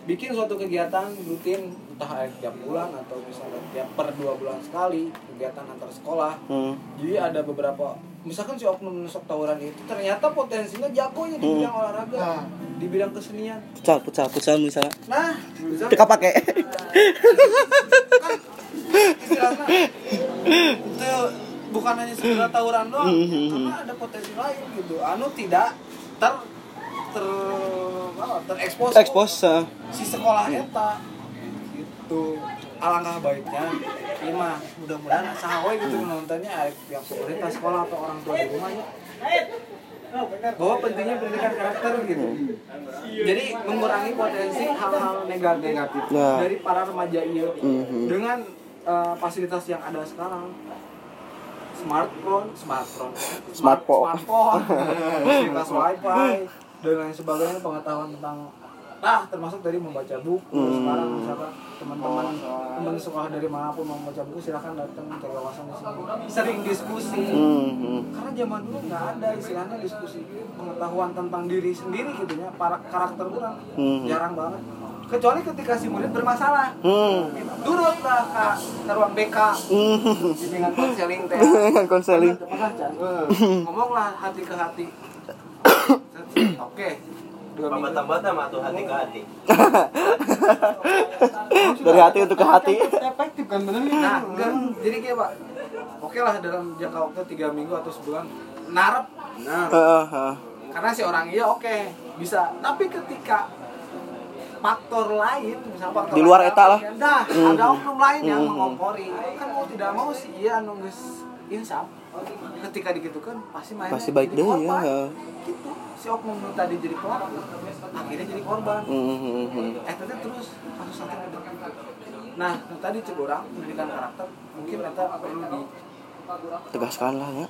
bikin suatu kegiatan rutin entah tiap bulan atau misalnya tiap per dua bulan sekali kegiatan antar sekolah Hmm. jadi ada beberapa misalkan si oknum sok tawuran itu ternyata potensinya jago ya di Hmm. bidang olahraga Ah. di bidang kesenian. Pucal pucal pucal misalnya. Nah bisa Teka pakai. Istilahnya itu bukan hanya sekedar tawuran doang Mhm. karena ada potensi lain gitu. Anu tidak ter ter apa, terekspos Expose uh, si sekolah eta. Gitu alangkah baiknya. Ini mah mudah-mudahan sahawe gitu nontonnya ada pihak pemerintah sekolah atau orang tua di rumahnya bahwa pentingnya pendidikan karakter gitu. Jadi mengurangi potensi hal-hal negatif Ya. dari para remaja ini Mhm. dengan eh, fasilitas yang ada sekarang. Smartphone smartphone. Smartphone. smartphone. Fasilitas wifi dan lain sebagainya pengetahuan tentang nah termasuk dari membaca buku Hmm. sekarang misalkan teman-teman teman sekolah dari mana pun mau membaca buku silahkan datang cari wawasan di sini sering diskusi mhm. karena zaman dulu nggak ada istilahnya diskusi pengetahuan tentang diri sendiri gitu ya para karakter orang Hmm. jarang banget kecuali ketika si murid bermasalah Hmm. turut lah ke, ke ruang BK Mhm. dengan konseling teh Dengan konseling. Chan? ngomonglah hati ke hati oke dua minggu Bata-bata mah tuh hati ke hati. Dari hati untuk ke hati. efektif kan bener nah enggak jadi kayak pak oke lah dalam jangka waktu tiga minggu atau sebulan narap nah Heeh, heeh. karena si orang iya oke bisa tapi ketika faktor lain misalnya faktor Di luar eta lah. dah Mhm. ada oknum lain yang Mhm. mengompori kan mau tidak mau sih iya nunggu insaf ketika digitukan pasti main Pasti baik deh ya. gitu si oknum tadi jadi pelaku akhirnya jadi korban. Mhm. eh tadi terus kasus satu nah yang tadi cek orang pendidikan karakter mungkin kita perlu di, Tegaskan lah ya.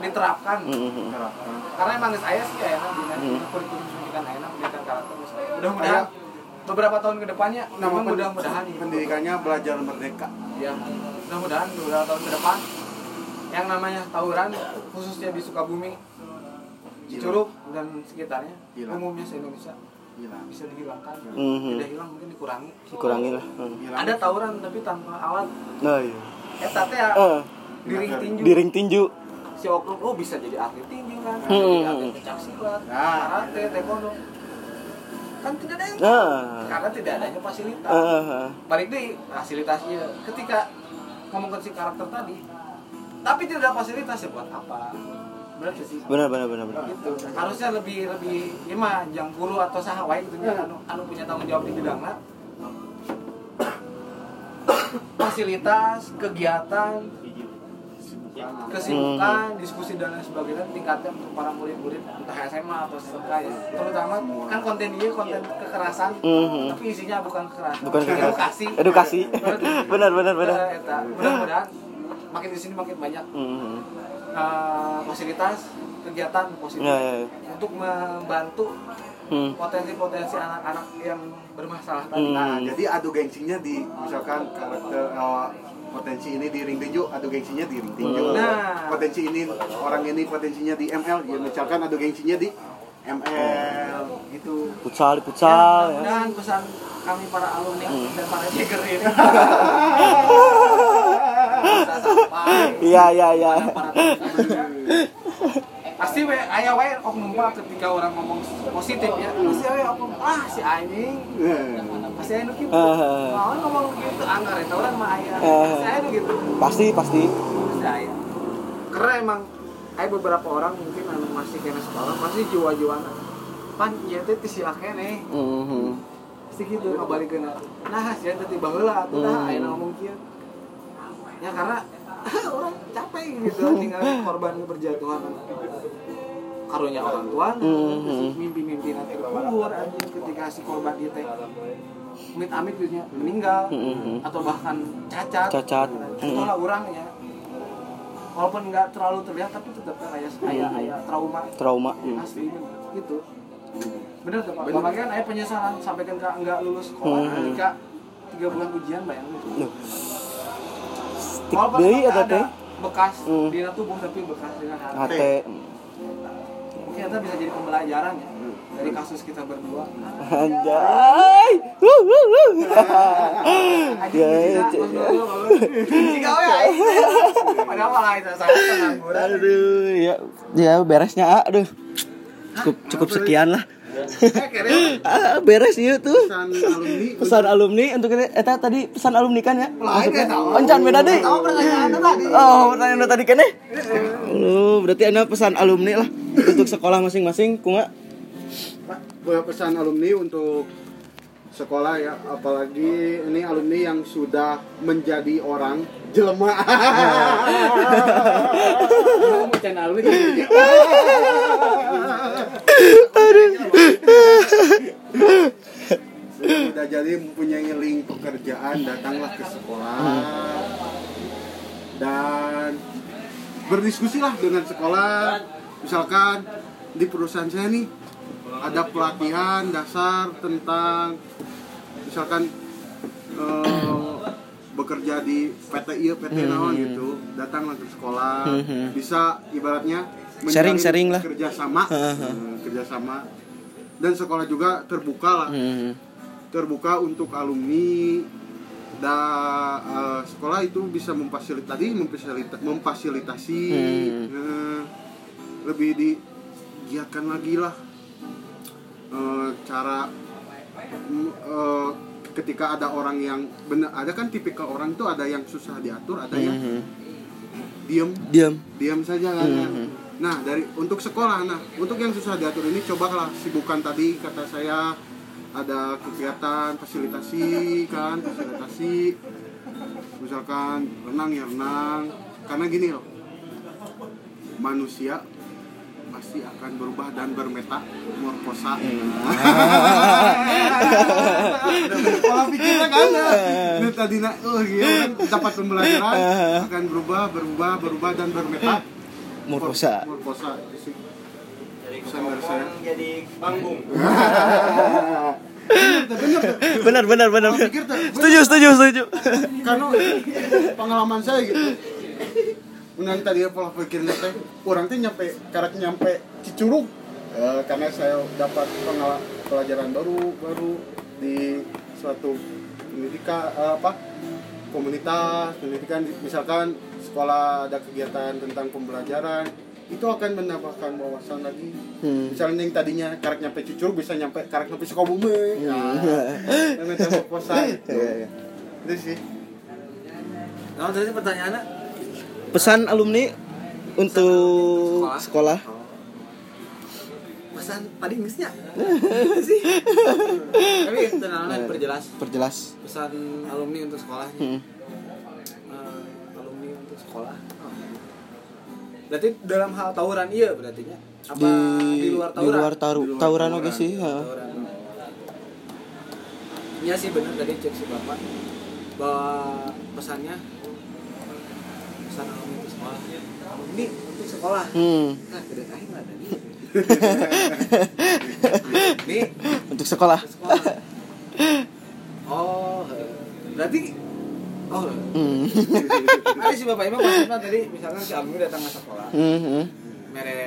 diterapkan. Mhm. karena emang saya sih kayaknya di Hmm. kurikulum pendidikan enak pendidikan karakter mudah-mudahan beberapa tahun ke depannya nama mudah-mudahan pendidikannya belajar merdeka. Ya mudah-mudahan beberapa tahun ke depan yang namanya tawuran khususnya di Sukabumi Curug dan sekitarnya Hilang. umumnya se Indonesia hilang bisa dihilangkan Mhm. tidak hilang mungkin dikurangi Dikurangi lah. Hilang ada tawuran tapi tanpa alat Nah, iya. eta teh ya Eh, di ring tinju di ring tinju. si oknum oh bisa jadi atlet tinju kan Hmm. jadi atlet pencak silat Nah. karate taekwondo kan tidak ada yang Nah. karena tidak adanya fasilitas Heeh, heeh. balik deh fasilitasnya ketika ngomong ke si karakter tadi tapi tidak ada fasilitas ya buat apa benar sih Benar benar benar benar. gitu harusnya lebih lebih ya mah jang guru atau saha wae gitu nya anu, anu punya tanggung jawab di bidangnya fasilitas kegiatan kesibukan diskusi dan lain sebagainya tingkatnya untuk para murid-murid entah SMA atau SMK ya terutama kan konten dia konten kekerasan Mhm. tapi isinya bukan kekerasan Bukan kekerasan. edukasi Edukasi. Benar benar benar. Eh, eta. mudah-mudahan makin di sini makin banyak Mhm. Eh, fasilitas kegiatan positif Ya ya. ya. untuk membantu Hmm. potensi-potensi anak-anak yang bermasalah tadi. Hmm. Nah, jadi adu gengsinya di misalkan karakter eh, potensi ini di ring tinju adu gengsinya di ring tinju Nah. potensi ini orang ini potensinya di ML ya misalkan adu gengsinya di ML gitu Futsal di futsal ya. mudah-mudahan pesan kami para alumni dan para jagger ini Iya iya iya. pasti we aya wae oknum mah ketika orang ngomong positif ya pasti aya oknum ah si anjing pasti aya nu kitu Eh. mau ngomong gitu anggar eta orang mah aya Eh. pasti aya nu gitu Pasti pasti. pasti aya karena emang aya beberapa orang mungkin anu masih kena sekolah masih jiwa-jiwaan pan ieu teh teu sia keneh Mhm. pasti gitu kabalikeun nah sia teh tiba heula atuh dah aya nu ngomong kieu ya karena orang capek gitu tinggal korban berjatuhan. Karunya orang tua mimpi-mimpi nanti kubur anjing ketika si korban dia teh amit-amit dunia meninggal Mhm. atau bahkan cacat. Cacat. itulah orang ya. Walaupun nggak terlalu terlihat tapi tetap kan ayah ayah ayah trauma. Trauma. Hmm. asli gitu. Bener tuh pak. Bapak kan ayah penyesalan sampai kan nggak lulus sekolah ketika tiga bulan ujian bayangin Duh. Tik walaupun deui eta ada teh. bekas Hmm. di tubuh tapi bekas dengan hati mungkin itu bisa jadi pembelajaran ya dari kasus kita berdua Anjay. Wuh, wuh, wuh. Ya, ya, ya, ya. Padahal malah itu saya pengangguran. Aduh, ya ya beresnya aduh. Cukup cukup sekian lah. Eh, keren. ah, beres ieu tuh. Pesan alumni. Pesan alumni untuk ini eta tadi pesan alumni kan ya? Lain ya, tahu. Oncan beda deh. Oh pertanyaan tadi kan eh? Oh berarti ada pesan alumni lah untuk sekolah masing-masing kunga Boleh pesan alumni untuk sekolah ya apalagi ini alumni yang sudah menjadi orang jelema. Sudah jadi mempunyai link pekerjaan datanglah ke sekolah. Dan berdiskusilah dengan sekolah. Misalkan di perusahaan saya nih ada pelatihan dasar tentang misalkan eh, bekerja di PT iya PT naon gitu datanglah ke sekolah Mhm. bisa ibaratnya Sharing-sharing lah. kerjasama Heeh. eh, kerjasama dan sekolah juga terbuka lah Hmm. terbuka untuk alumni dan eh, sekolah itu bisa memfasilitasi memfasilita- memfasilitasi Hmm. eh, lebih digiatkan lagi lah eh, cara eh, ketika ada orang yang benar ada kan tipikal orang tuh ada yang susah diatur ada yang Mhm. diem. Diam diam saja kan. Mhm. nah dari untuk sekolah nah untuk yang susah diatur ini cobalah sibukan tadi kata saya ada kegiatan fasilitasi kan fasilitasi. Misalkan renang ya renang. Karena gini loh manusia pasti akan berubah dan bermeta morfosa pola pikirnya kan? Nah, tadi nak oh iya. Dapat pembelajaran akan berubah berubah berubah dan bermeta morfosa. Morfosa jadi panggung. benar benar benar. Pikir setuju setuju setuju. Karena pengalaman saya gitu Menang tadi pola pikirnya teh. Orang teh nyampe karak nyampe Cicurug. Eh, karena saya dapat pengalaman pelajaran baru baru di suatu pendidikan eh, apa komunitas pendidikan misalkan sekolah ada kegiatan tentang pembelajaran itu akan menambahkan wawasan lagi. Hmm. misalnya yang tadinya karak nyampe Cicurug bisa nyampe karak nyampe Sukabumi. Nah, yang menambah wawasan itu. Iya, iya. itu sih. Nah, tadi pertanyaannya pesan alumni untuk sekolah pesan tadi misnya sih. Tapi tenang perjelas perjelas pesan alumni untuk sekolahnya. Hmm. Eh, alumni untuk sekolah. Oh. Berarti dalam hal tawuran iya berarti ya? Apa di, luar di tawuran? luar taru Di luar tawuran tawuran. oke sih. Tawuran. Iya sih benar tadi cek si bapak bahwa pesannya pesan alumni untuk sekolah. Alumni untuk sekolah. hmm. Nah, gede aing lah tadi. Nih, untuk sekolah sekolah. Oh, eh, berarti oh. hmm. Tadi si Bapak Imam maksudnya tadi misalkan si alumni datang ke sekolah, Hmm, hmm. mere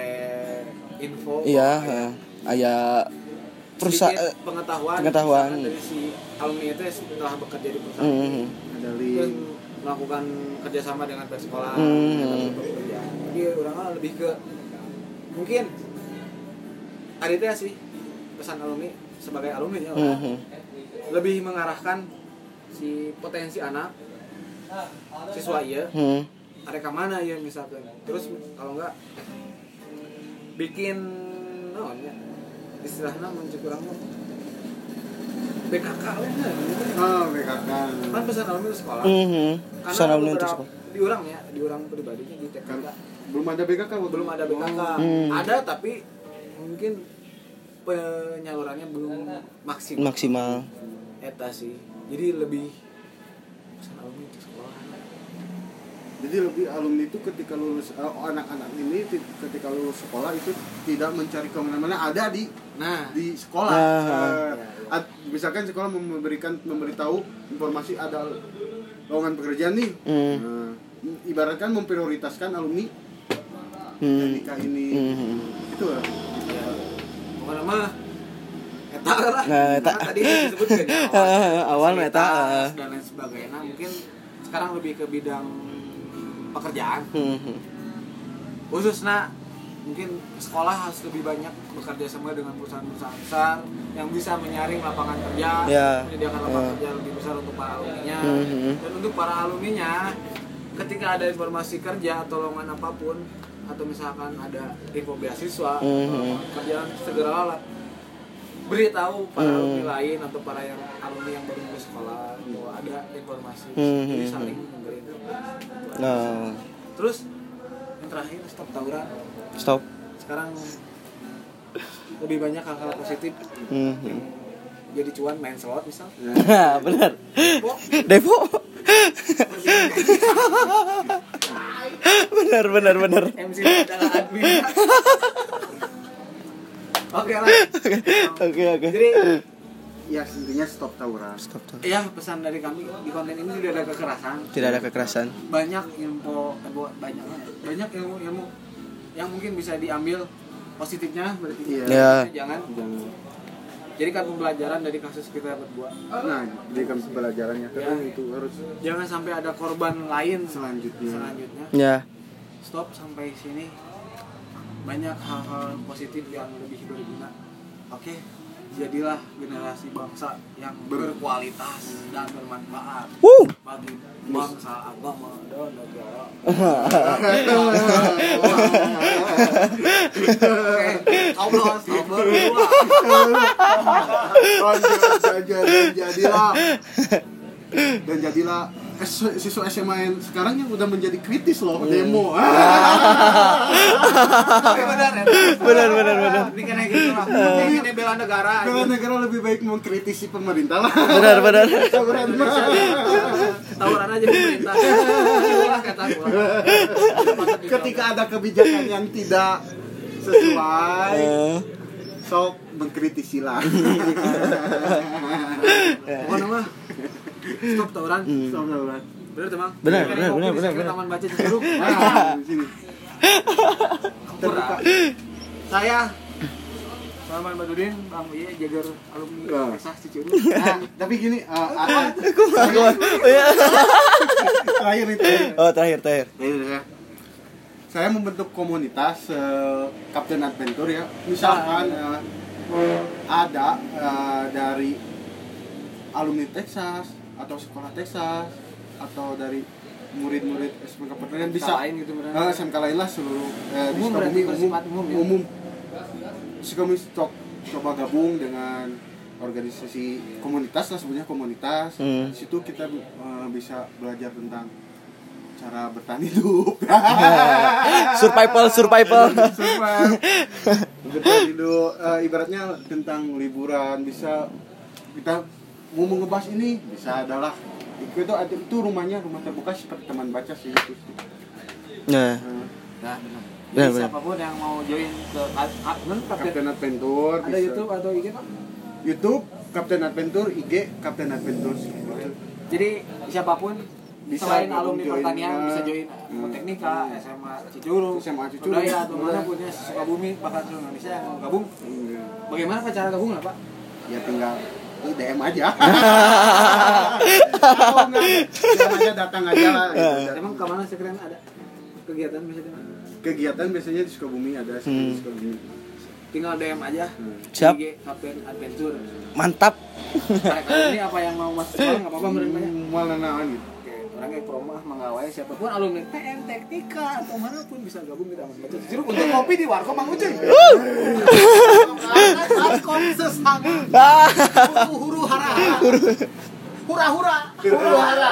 info iya bahwa ha. ada aya perusahaan pengetahuan pengetahuan. dari si alumni itu setelah bekerja di perusahaan hmm. ada terus link melakukan kerjasama dengan pihak sekolah Hmm. bekerja. Jadi orang mah lebih ke mungkin ada itu ya sih pesan alumni sebagai alumni ya Hmm, hmm. lebih mengarahkan si potensi anak siswa iya Hmm. mereka mana ya misalkan terus kalau enggak bikin naon ya istilahnya mencukurangnya BKK lah. Oh BKK kan pesan alumni itu sekolah. Hmm, hmm. pesan alumni untuk sekolah. di orang ya di orang pribadinya di TKK Kan belum ada BKK waktu belum ada BKK Hmm. ada tapi mungkin penyalurannya belum maksimal. Maksimal. Eta sih. Jadi lebih pesan alumni untuk sekolah. Jadi lebih alumni itu ketika lulus eh, anak-anak ini ti- ketika lulus sekolah itu tidak mencari ke mana-mana. Ada di nah di sekolah Nah. Eh, ad- misalkan sekolah memberikan memberitahu informasi ada lowongan pekerjaan nih Hmm. Nah, ibaratkan memprioritaskan alumni hmm. ini Hmm. itu lah ya pokoknya mah eta lah Nah, eta. Tadi disebutkan ya, Awal mah eta, eh. dan lain sebagainya Nah, mungkin sekarang lebih ke bidang pekerjaan Hmm, hmm. khususnya mungkin sekolah harus lebih banyak bekerja sama dengan perusahaan-perusahaan besar yang bisa menyaring lapangan kerja, Ya. menyediakan lapangan Ya. kerja lebih besar untuk para alumninya. Mhm. Dan untuk para alumninya, ketika ada informasi kerja atau lowongan apa pun atau misalkan ada info beasiswa atau Mhm. lowongan kerjaan segeralah beritahu para Hmm. alumni lain atau para yang alumni yang baru lulus sekolah bahwa ada informasi Hmm. jadi saling memberi informasi Nah, terus yang terakhir stop tawuran stop. sekarang lebih banyak hal-hal positif Mhm. jadi cuan main slot misal Benar. Kok Devo. benar benar benar. MC adalah admin oke lah Oke oke. jadi ya intinya stop tawuran Stop stop. ya pesan dari kami di konten ini tidak ada kekerasan Tidak ada kekerasan. banyak info info banyak banyak ilmu ilmu yang mungkin bisa diambil positifnya berarti. Iya. Ya. jangan. Jangan jadikan pembelajaran dari kasus kita berdua. Nah jadikan pembelajarannya. Karena Ya. itu harus jangan sampai ada korban lain selanjutnya. selanjutnya. Ya. stop sampai sini. Banyak hal-hal positif yang lebih berguna. Oke jadilah generasi bangsa yang berkualitas dan bermanfaat Wuh. bagi bangsa agama dan negara. Dan, jadilah. Dan jadilah siswa SMA yang sekarang yang udah menjadi kritis loh demo. Oke, benar ya. Benar benar benar. ini kena gitu lah. Ini bela negara. Karena negara lebih baik mengkritisi pemerintah lah. Benar benar. Tawuran tawuran aja pemerintah. Itulah kata gua. ketika ada kebijakan yang tidak sesuai Eh, sok mengkritisi lah. Pokoknya mah stop tawuran Stop tawuran. bener teman Benar, benar, benar, benar, benar. taman baca Cicurug Nah, di sini. terbuka saya Salman Badudin Bang Iya Jagar alumni. Texas Cicurug Nah, tapi gini uh, ada Oh, iya. terakhir itu Oh terakhir terakhir. Ya, saya membentuk komunitas eh, Captain Adventure ya misalkan eh, ada eh, dari alumni Texas atau sekolah Texas atau dari murid-murid SMK Pertanian bisa lain gitu bener Eh, SMK lain lah seluruh eh, di Umum berarti bersifat umum ya? umum co- coba gabung dengan organisasi komunitas lah sebenarnya komunitas Hmm. di situ kita eh, bisa belajar tentang cara bertahan hidup Survival survival. Bertahan hidup eh, ibaratnya tentang liburan bisa kita mau ngebahas ini bisa adalah itu itu, itu rumahnya rumah terbuka seperti teman baca sih itu sih. Nah. Eh, Nah, benar. Benar, Jadi benar. siapa pun yang mau join ke Ad- Admin Kapten Captain Adventure ada bisa. YouTube atau IG Pak? YouTube Captain Adventure IG Captain Adventure Jadi siapa pun Bisa selain gabung alumni pertanian bisa join hmm. Teknika, SMA Cicurug, SMA Cicurug. Budaya atau Budaya. mana pun ya Sukabumi bahkan seluruh Indonesia yang mau gabung. Iya. Bagaimana cara gabung lah Pak? ya tinggal DM aja DM aja datang aja lah gitu. Emang ke mana sekalian ada kegiatan misalnya? kegiatan biasanya di Sukabumi ada sih di Hmm. Sukabumi Tinggal DM aja. Hmm. Siap. IG Kapten Adventure. Mantap. Tarik ini apa yang mau masuk nggak apa-apa saya. malah naon gitu Oke, orangnya promah mengawai siapa pun alumni TN Teknika atau mana pun bisa gabung kita Taman Baca Cicurug untuk kopi di warkop Mang Ucuy. Sesangat. Huru huru hara. Hura hura. Hura hara.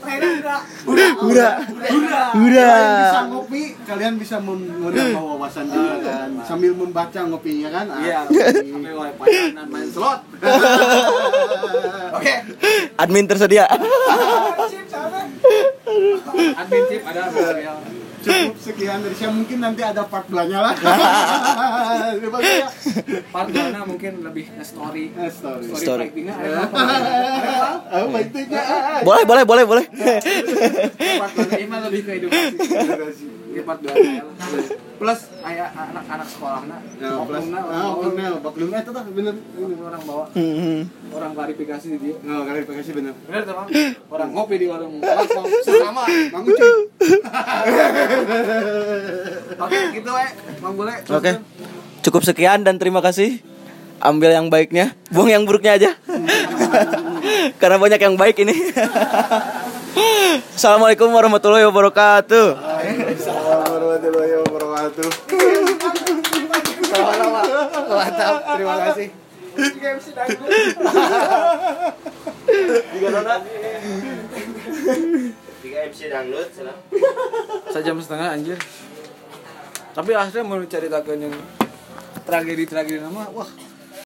Hura. Hura. Hura. Kalian bisa ngopi, kalian bisa menambah wawasan juga kan sambil membaca ngopinya kan. Ah, Iya, ngopi. sampai main slot. Oke. Admin tersedia. Admin tip ada. Cukup sekian dari saya mungkin nanti ada part belanya lah. Part dua mungkin lebih story. Eh, story. Story, Story. Oh, baiknya. Boleh boleh boleh boleh. Part mah lebih ke edukasi. Ini part dua. Plus ayah anak-anak sekolah nak. Nah, plus, Oknumna, ah, oknumna, baklumna itu tuh bener. bawa- orang bawa Hmm. orang klarifikasi di dia. Oh, klarifikasi bener. Benar teman. Orang ngopi di warung warkop sesama. Mang Ucuy. Oke, gitu we. Bang Bule. Oke. Cukup sekian dan terima kasih. Ambil yang baiknya, buang yang buruknya aja. Karena banyak yang baik ini. Assalamualaikum warahmatullahi wabarakatuh. Assalamualaikum warahmatullahi wabarakatuh. Mantap, terima kasih. Tiga MC dangdut, salah. Sejam setengah anjir. Tapi asli mau ceritakan yang tragedi-tragedi nama, wah